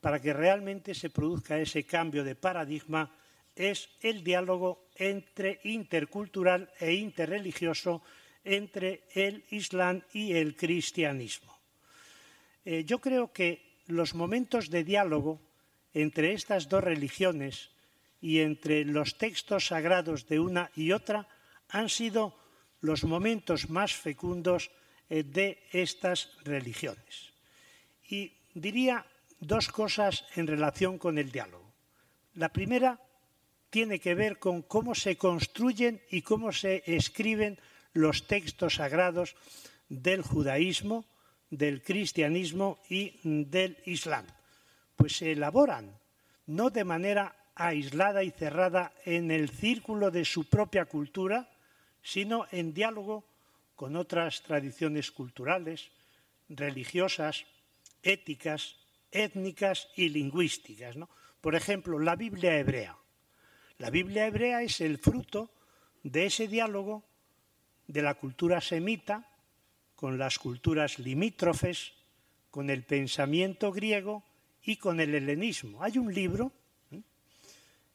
para que realmente se produzca ese cambio de paradigma es el diálogo entre intercultural e interreligioso entre el Islam y el cristianismo. Eh, yo creo que los momentos de diálogo entre estas dos religiones y entre los textos sagrados de una y otra han sido los momentos más fecundos eh, de estas religiones. Y diría dos cosas en relación con el diálogo. La primera tiene que ver con cómo se construyen y cómo se escriben los textos sagrados del judaísmo, del cristianismo y del islam. Pues se elaboran no de manera aislada y cerrada en el círculo de su propia cultura, sino en diálogo con otras tradiciones culturales, religiosas, éticas, étnicas y lingüísticas. Por ejemplo, la Biblia hebrea. La Biblia hebrea es el fruto de ese diálogo de la cultura semita con las culturas limítrofes, con el pensamiento griego y con el helenismo. Hay un libro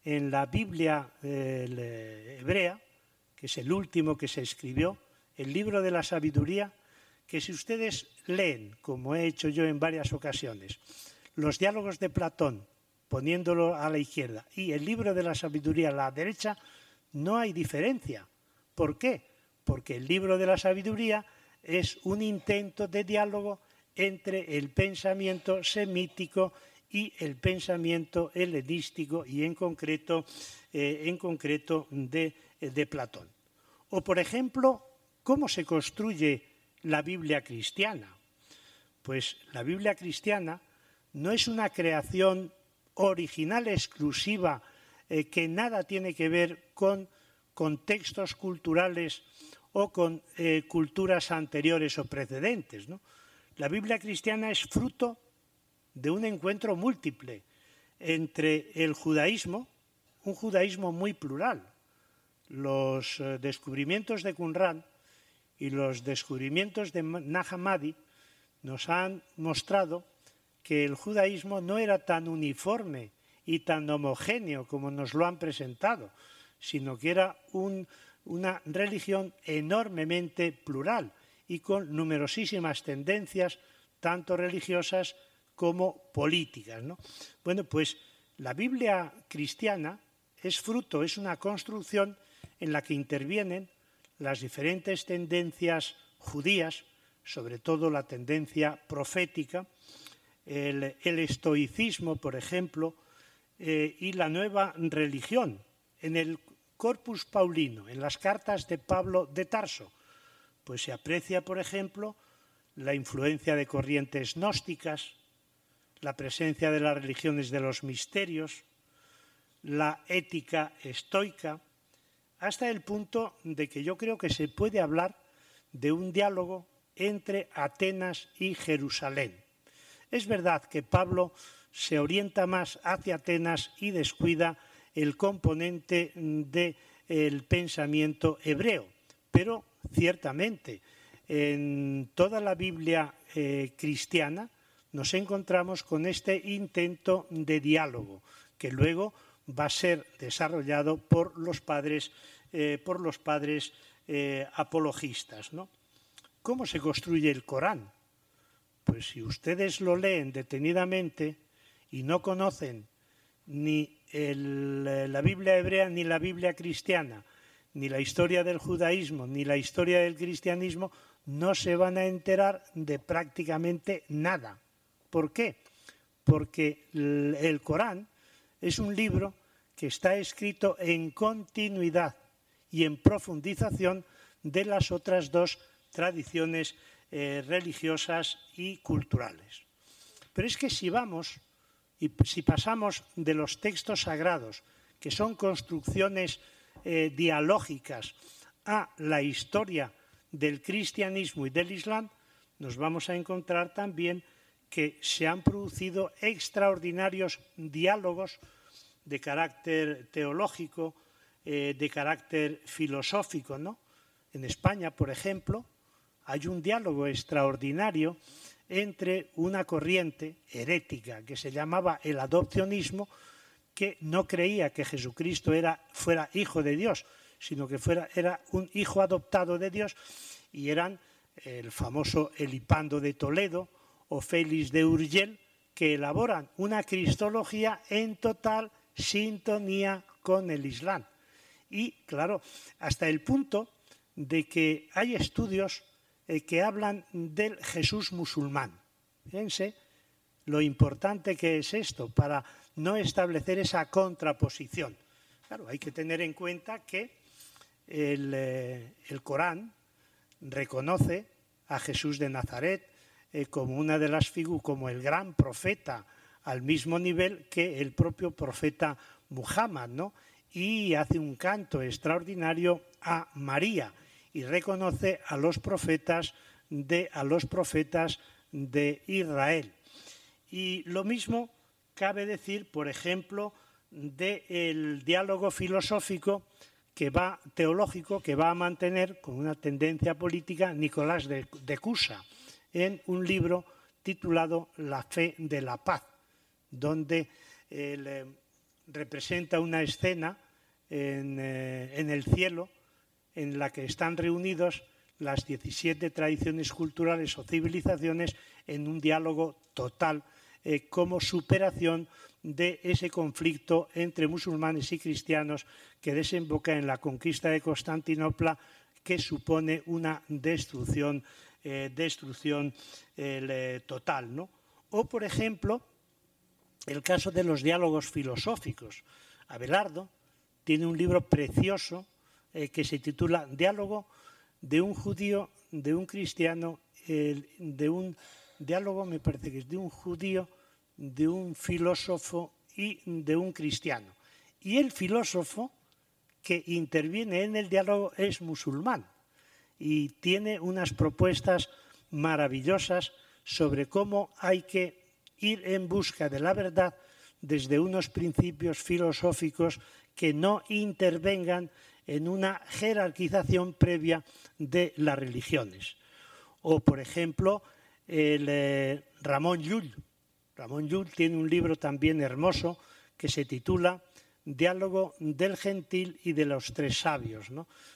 en la Biblia eh, hebrea, que es el último que se escribió, el libro de la sabiduría, que si ustedes leen, como he hecho yo en varias ocasiones, los diálogos de Platón, poniéndolo a la izquierda, y el libro de la sabiduría a la derecha, no hay diferencia. ¿Por qué? Porque el libro de la sabiduría es un intento de diálogo entre el pensamiento semítico y el pensamiento helenístico y en concreto, eh, en concreto de, de Platón. O, por ejemplo, cómo se construye la Biblia cristiana. Pues la Biblia cristiana no es una creación original exclusiva eh, que nada tiene que ver con contextos culturales o con eh, culturas anteriores o precedentes. La Biblia cristiana es fruto de un encuentro múltiple entre el judaísmo, un judaísmo muy plural. Los eh, descubrimientos de Qumran y los descubrimientos de Nahamadi nos han mostrado que el judaísmo no era tan uniforme y tan homogéneo como nos lo han presentado, sino que era una religión enormemente plural y con numerosísimas tendencias, tanto religiosas como políticas. Bueno, pues la Biblia cristiana es fruto, es una construcción en la que intervienen las diferentes tendencias judías, sobre todo la tendencia profética, el, estoicismo, por ejemplo, eh, y la nueva religión. En el Corpus Paulino, en las cartas de Pablo de Tarso, pues se aprecia, por ejemplo, la influencia de corrientes gnósticas, la presencia de las religiones de los misterios, la ética estoica, hasta el punto de que yo creo que se puede hablar de un diálogo entre Atenas y Jerusalén. Es verdad que Pablo se orienta más hacia Atenas y descuida el componente del pensamiento hebreo, pero ciertamente en toda la Biblia eh, cristiana nos encontramos con este intento de diálogo que luego va a ser desarrollado por los padres, eh, por los padres eh, apologistas. ¿no? ¿Cómo se construye el Corán? Pues si ustedes lo leen detenidamente y no conocen ni la Biblia hebrea ni la Biblia cristiana, ni la historia del judaísmo, ni la historia del cristianismo, no se van a enterar de prácticamente nada. ¿Por qué? Porque el Corán es un libro que está escrito en continuidad y en profundización de las otras dos tradiciones eh, religiosas y culturales. Pero es que si vamos y si pasamos de los textos sagrados, que son construcciones eh, dialógicas, a la historia del cristianismo y del islam, nos vamos a encontrar también que se han producido extraordinarios diálogos de carácter teológico, eh, de carácter filosófico. ¿no? En España, por ejemplo, hay un diálogo extraordinario entre una corriente herética que se llamaba el adopcionismo, que no creía que Jesucristo era, fuera hijo de Dios, sino que fuera, era un hijo adoptado de Dios, y eran el famoso Elipando de Toledo, o Félix de Urgel, que elaboran una cristología en total sintonía con el Islam. Y claro, hasta el punto de que hay estudios que hablan del Jesús musulmán. Fíjense lo importante que es esto para no establecer esa contraposición. Claro, hay que tener en cuenta que el, eh, Corán reconoce a Jesús de Nazaret, eh, como una de las figuras, como el gran profeta, al mismo nivel que el propio profeta Muhammad, ¿no? Y hace un canto extraordinario a María y reconoce a los profetas de, a los profetas de Israel. Y lo mismo cabe decir, por ejemplo, del diálogo filosófico que va, teológico que va a mantener con una tendencia política Nicolás de, Cusa en un libro titulado La fe de la paz, donde eh, representa una escena en, eh, en el cielo en la que están reunidos las 17 tradiciones culturales o civilizaciones en un diálogo total eh, como superación de ese conflicto entre musulmanes y cristianos que desemboca en la conquista de Constantinopla, que supone una destrucción, eh, destrucción eh, total. ¿no? O, por ejemplo, el caso de los diálogos filosóficos. Abelardo tiene un libro precioso que se titula Diálogo de un judío, de un cristiano, de un diálogo, me parece que es de un judío, de un filósofo y de un cristiano. Y el filósofo que interviene en el diálogo es musulmán y tiene unas propuestas maravillosas sobre cómo hay que ir en busca de la verdad desde unos principios filosóficos que no intervengan en una jerarquización previa de las religiones. O, por ejemplo, eh, Ramón Llull. Ramón Llull tiene un libro también hermoso que se titula Diálogo del gentil y de los tres sabios.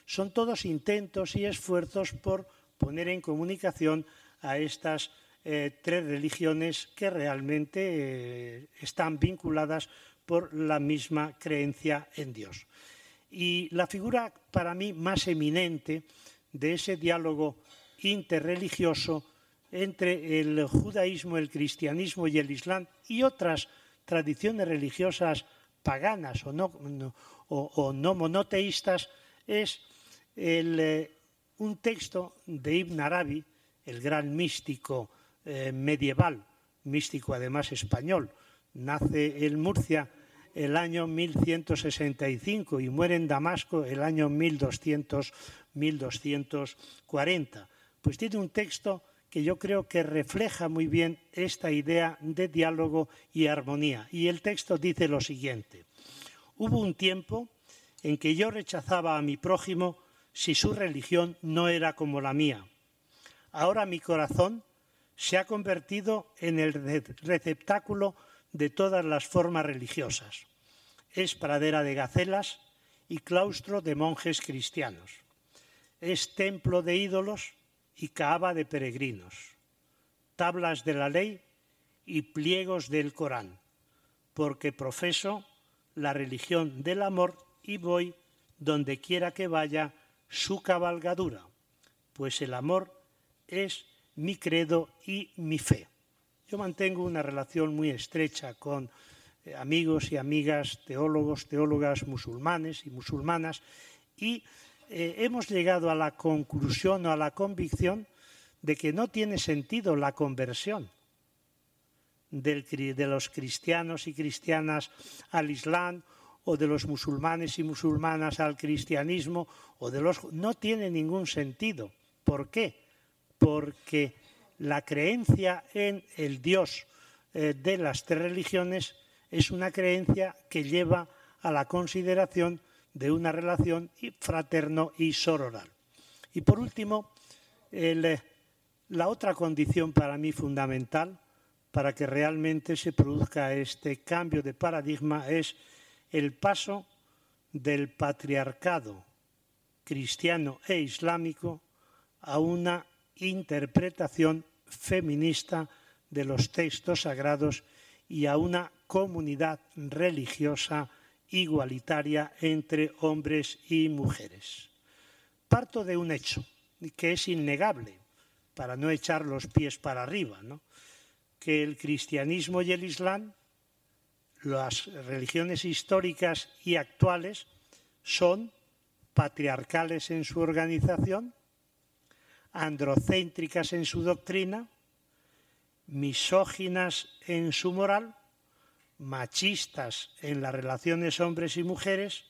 Son todos intentos y esfuerzos por poner en comunicación a estas eh, tres religiones que realmente eh, están vinculadas por la misma creencia en Dios. Y la figura para mí más eminente de ese diálogo interreligioso entre el judaísmo, el cristianismo y el islam y otras tradiciones religiosas paganas o no, monoteístas es eh, un texto de Ibn Arabi, el gran místico eh, medieval, místico además español. Nace en Murcia el año 1165 y muere en Damasco el año 1200, 1240. Pues tiene un texto que yo creo que refleja muy bien esta idea de diálogo y armonía. Y el texto dice lo siguiente. Hubo un tiempo en que yo rechazaba a mi prójimo si su religión no era como la mía. Ahora mi corazón se ha convertido en el receptáculo de todas las formas religiosas. Es pradera de gacelas y claustro de monjes cristianos. Es templo de ídolos y caaba de peregrinos, tablas de la ley y pliegos del Corán, porque profeso la religión del amor y voy donde quiera que vaya su cabalgadura, pues el amor es mi credo y mi fe. Yo mantengo una relación muy estrecha con eh, amigos y amigas, teólogos, teólogas musulmanes y musulmanas, y eh, hemos llegado a la conclusión o a la convicción de que no tiene sentido la conversión de los cristianos y cristianas al Islam o de los musulmanes y musulmanas al cristianismo o de los no tiene ningún sentido. ¿Por qué? Porque la creencia en el Dios eh, de las tres religiones es una creencia que lleva a la consideración de una relación fraterno y sororal. Y por último, eh, la otra condición para mí fundamental para que realmente se produzca este cambio de paradigma es el paso del patriarcado cristiano e islámico a una interpretación feminista de los textos sagrados y a una comunidad religiosa igualitaria entre hombres y mujeres. Parto de un hecho que es innegable, para no echar los pies para arriba, que el cristianismo y el islam, las religiones históricas y actuales, son patriarcales en su organización, androcéntricas en su doctrina, misóginas en su moral, machistas en las relaciones hombres y mujeres,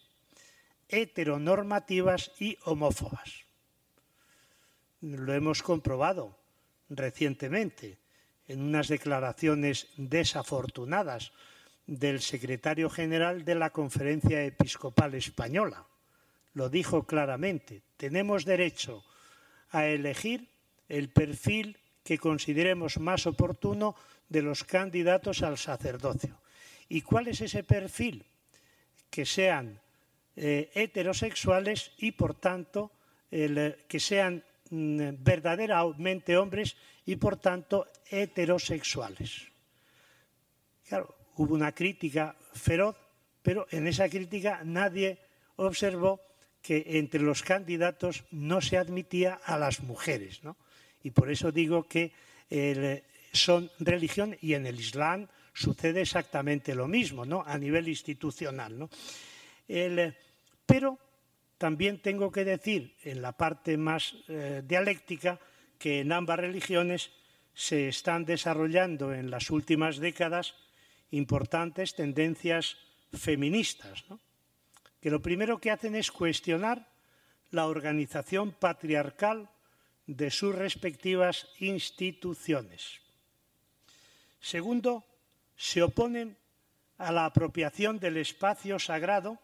heteronormativas y homófobas. Lo hemos comprobado recientemente en unas declaraciones desafortunadas del secretario general de la Conferencia Episcopal Española, lo dijo claramente. Tenemos derecho a elegir el perfil que consideremos más oportuno de los candidatos al sacerdocio. ¿Y cuál es ese perfil? Que sean eh, heterosexuales y, por tanto, que sean mm, verdaderamente hombres y, por tanto, heterosexuales. Claro, hubo una crítica feroz, pero en esa crítica nadie observó que entre los candidatos no se admitía a las mujeres. ¿no? Y por eso digo que son religión y en el Islam sucede exactamente lo mismo, ¿no? A nivel institucional, ¿no? pero también tengo que decir, en la parte más eh, dialéctica, que en ambas religiones se están desarrollando en las últimas décadas importantes tendencias feministas, ¿no? Que lo primero que hacen es cuestionar la organización patriarcal de sus respectivas instituciones. Segundo, se oponen a la apropiación del espacio sagrado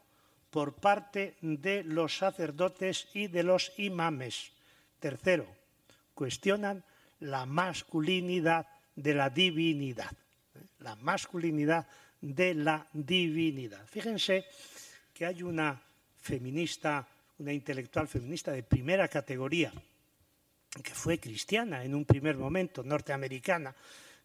por parte de los sacerdotes y de los imames. Tercero, cuestionan la masculinidad de la divinidad. La masculinidad de la divinidad. Fíjense que hay una feminista, una intelectual feminista de primera categoría, que fue cristiana en un primer momento, norteamericana,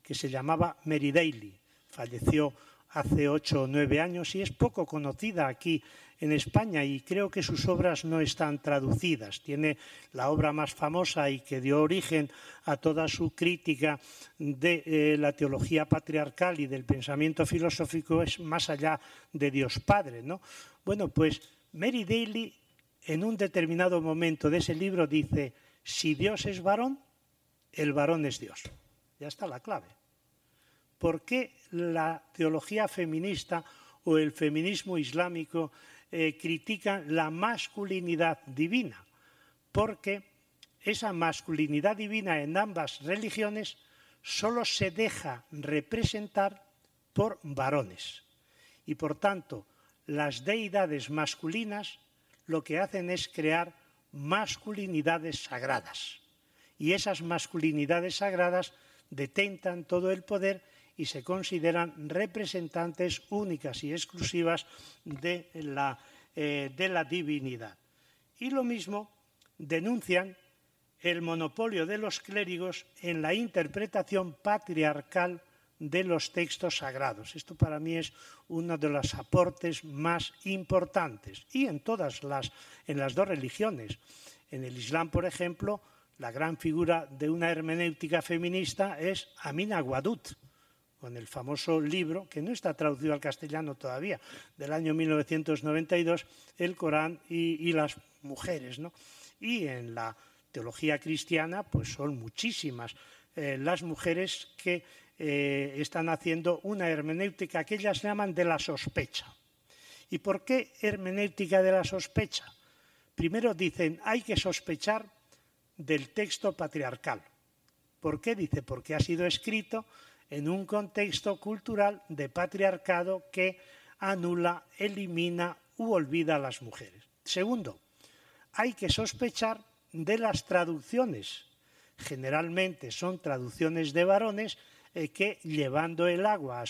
que se llamaba Mary Daly. Falleció hace ocho o nueve años y es poco conocida aquí en España y creo que sus obras no están traducidas. Tiene la obra más famosa y que dio origen a toda su crítica de eh, la teología patriarcal y del pensamiento filosófico es Más allá de Dios Padre. ¿no? Bueno, pues Mary Daly en un determinado momento de ese libro dice, si Dios es varón, el varón es Dios. Ya está la clave. ¿Por qué la teología feminista o el feminismo islámico eh, critican la masculinidad divina? Porque esa masculinidad divina en ambas religiones solo se deja representar por varones. Y por tanto, las deidades masculinas lo que hacen es crear masculinidades sagradas. Y esas masculinidades sagradas detentan todo el poder y se consideran representantes únicas y exclusivas de la, eh, de la divinidad. Y lo mismo denuncian el monopolio de los clérigos en la interpretación patriarcal de los textos sagrados. Esto para mí es uno de los aportes más importantes. Y en todas las, en las dos religiones. En el Islam, por ejemplo, la gran figura de una hermenéutica feminista es Amina Wadud, con el famoso libro, que no está traducido al castellano todavía, del año 1992, El Corán y, las mujeres. ¿no? Y en la teología cristiana, pues son muchísimas eh, las mujeres que eh, están haciendo una hermenéutica que ellas llaman de la sospecha. ¿Y por qué hermenéutica de la sospecha? Primero dicen, hay que sospechar del texto patriarcal. ¿Por qué? Dice, porque ha sido escrito en un contexto cultural de patriarcado que anula, elimina u olvida a las mujeres. Segundo, hay que sospechar de las traducciones. Generalmente son traducciones de varones eh, que llevando el agua a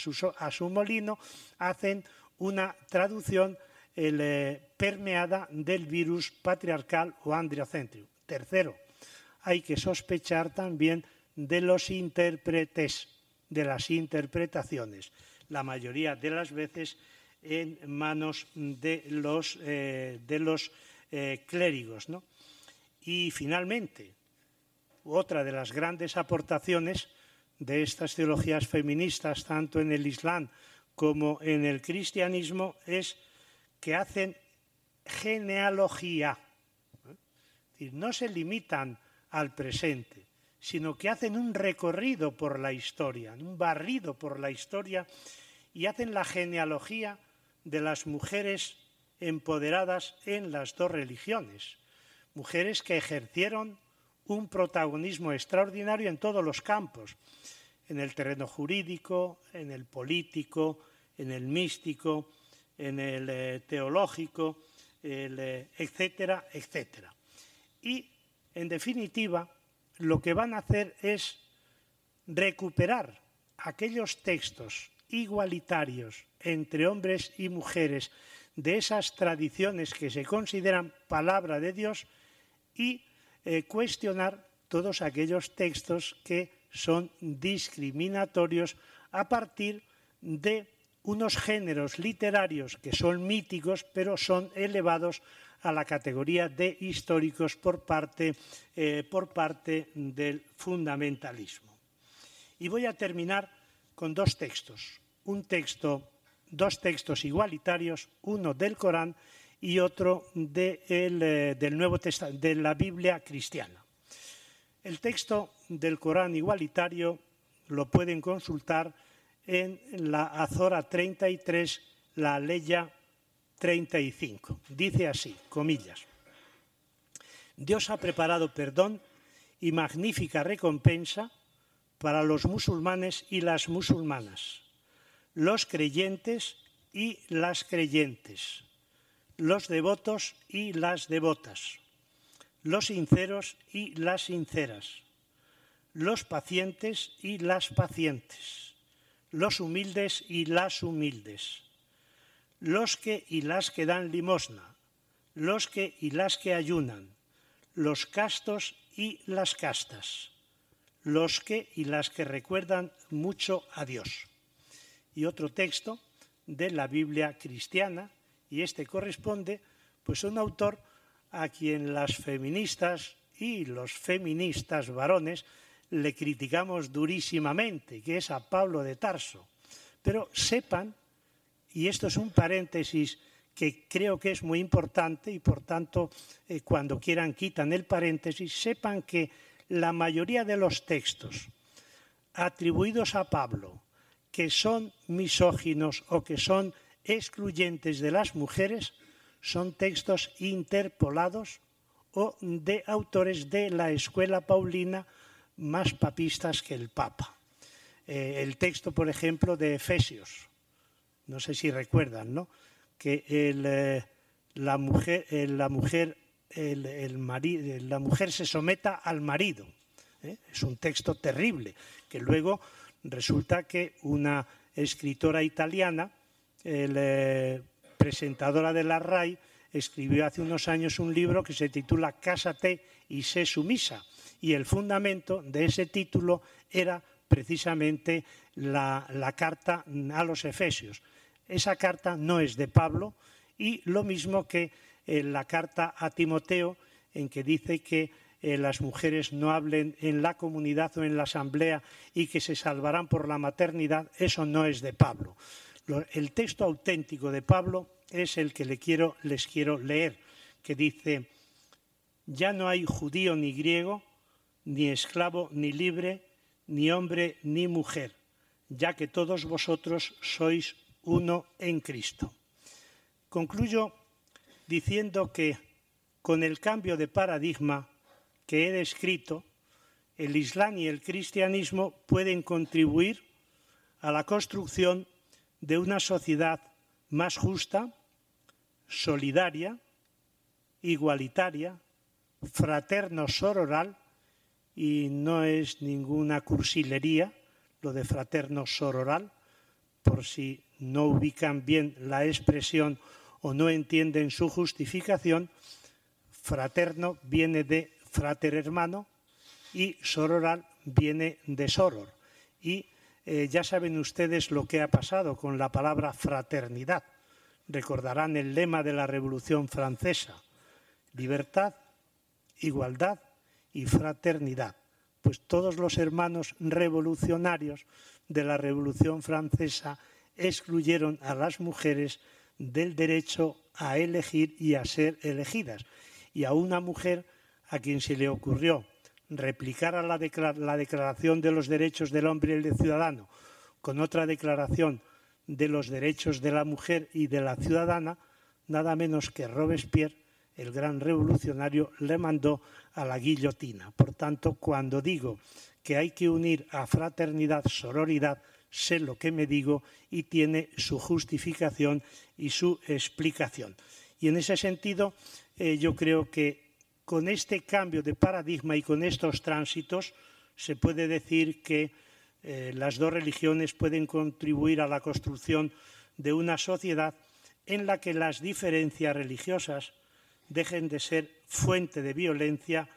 su, molino hacen una traducción eh, permeada del virus patriarcal o andriocéntrico. Tercero, hay que sospechar también de los intérpretes, de las interpretaciones, la mayoría de las veces en manos de los, eh, de los clérigos. ¿no? Y finalmente, otra de las grandes aportaciones de estas teologías feministas, tanto en el Islam como en el cristianismo, es que hacen genealogía. no se limitan al presente, sino que hacen un recorrido por la historia, un barrido por la historia y hacen la genealogía de las mujeres empoderadas en las dos religiones, mujeres que ejercieron un protagonismo extraordinario en todos los campos, en el terreno jurídico, en el político, en el místico, en el eh, teológico, eh, etcétera, etcétera. Y, en definitiva, lo que van a hacer es recuperar aquellos textos igualitarios entre hombres y mujeres de esas tradiciones que se consideran palabra de Dios y eh, cuestionar todos aquellos textos que son discriminatorios a partir de unos géneros literarios que son míticos, pero son elevados a la categoría de históricos por parte, eh, por parte del fundamentalismo. Y voy a terminar con dos textos. Un texto, dos textos igualitarios, uno del Corán y otro de eh, del Nuevo de la Biblia cristiana. El texto del Corán igualitario lo pueden consultar en la Azora 33, la Leya 35. Dice así, comillas, Dios ha preparado perdón y magnífica recompensa para los musulmanes y las musulmanas, los creyentes y las creyentes, los devotos y las devotas, los sinceros y las sinceras, los pacientes y las pacientes, los humildes y las humildes, los que y las que dan limosna, los que y las que ayunan, los castos y las castas, los que y las que recuerdan mucho a Dios. Y otro texto de la Biblia cristiana, y este corresponde pues a un autor a quien las feministas y los feministas varones le criticamos durísimamente, que es a Pablo de Tarso. Pero sepan, y esto es un paréntesis que creo que es muy importante y por tanto eh, cuando quieran quitan el paréntesis, sepan que la mayoría de los textos atribuidos a Pablo, que son misóginos o que son excluyentes de las mujeres, son textos interpolados o de autores de la escuela paulina más papistas que el Papa. Eh, el texto, por ejemplo, de Efesios, no sé si recuerdan, ¿no? que eh, la mujer, eh, la, mujer, la mujer se someta al marido. Es un texto terrible, que luego resulta que una escritora italiana, presentadora de la RAI, escribió hace unos años un libro que se titula Cásate y sé sumisa. Y el fundamento de ese título era precisamente la, carta a los Efesios. Esa carta no es de Pablo y lo mismo que eh, la carta a Timoteo, en que dice que eh, las mujeres no hablen en la comunidad o en la asamblea y que se salvarán por la maternidad, eso no es de Pablo. El texto auténtico de Pablo es el que les quiero leer, que dice, ya no hay judío ni griego, ni esclavo ni libre, ni hombre ni mujer, ya que todos vosotros sois uno en Cristo. Concluyo diciendo que con el cambio de paradigma que he descrito, el Islam y el cristianismo pueden contribuir a la construcción de una sociedad más justa, solidaria, igualitaria, fraterno-sororal, y no es ninguna cursilería lo de fraterno-sororal, por si no ubican bien la expresión o no entienden su justificación, fraterno viene de frater hermano y sororal viene de soror. Y eh, ya saben ustedes lo que ha pasado con la palabra fraternidad. Recordarán el lema de la Revolución Francesa, libertad, igualdad y fraternidad. Pues todos los hermanos revolucionarios de la Revolución Francesa excluyeron a las mujeres del derecho a elegir y a ser elegidas. Y a una mujer a quien se le ocurrió replicar a la, Declaración de los Derechos del Hombre y del Ciudadano con otra declaración de los derechos de la mujer y de la ciudadana, nada menos que Robespierre, el gran revolucionario, le mandó a la guillotina. Por tanto, cuando digo que hay que unir a fraternidad, sororidad, sé lo que me digo y tiene su justificación y su explicación. Y en ese sentido, eh, yo creo que con este cambio de paradigma y con estos tránsitos se puede decir que eh, las dos religiones pueden contribuir a la construcción de una sociedad en la que las diferencias religiosas dejen de ser fuente de violencia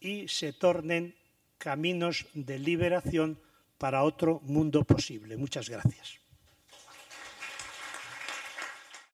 y se tornen caminos de liberación para otro mundo posible. Muchas gracias.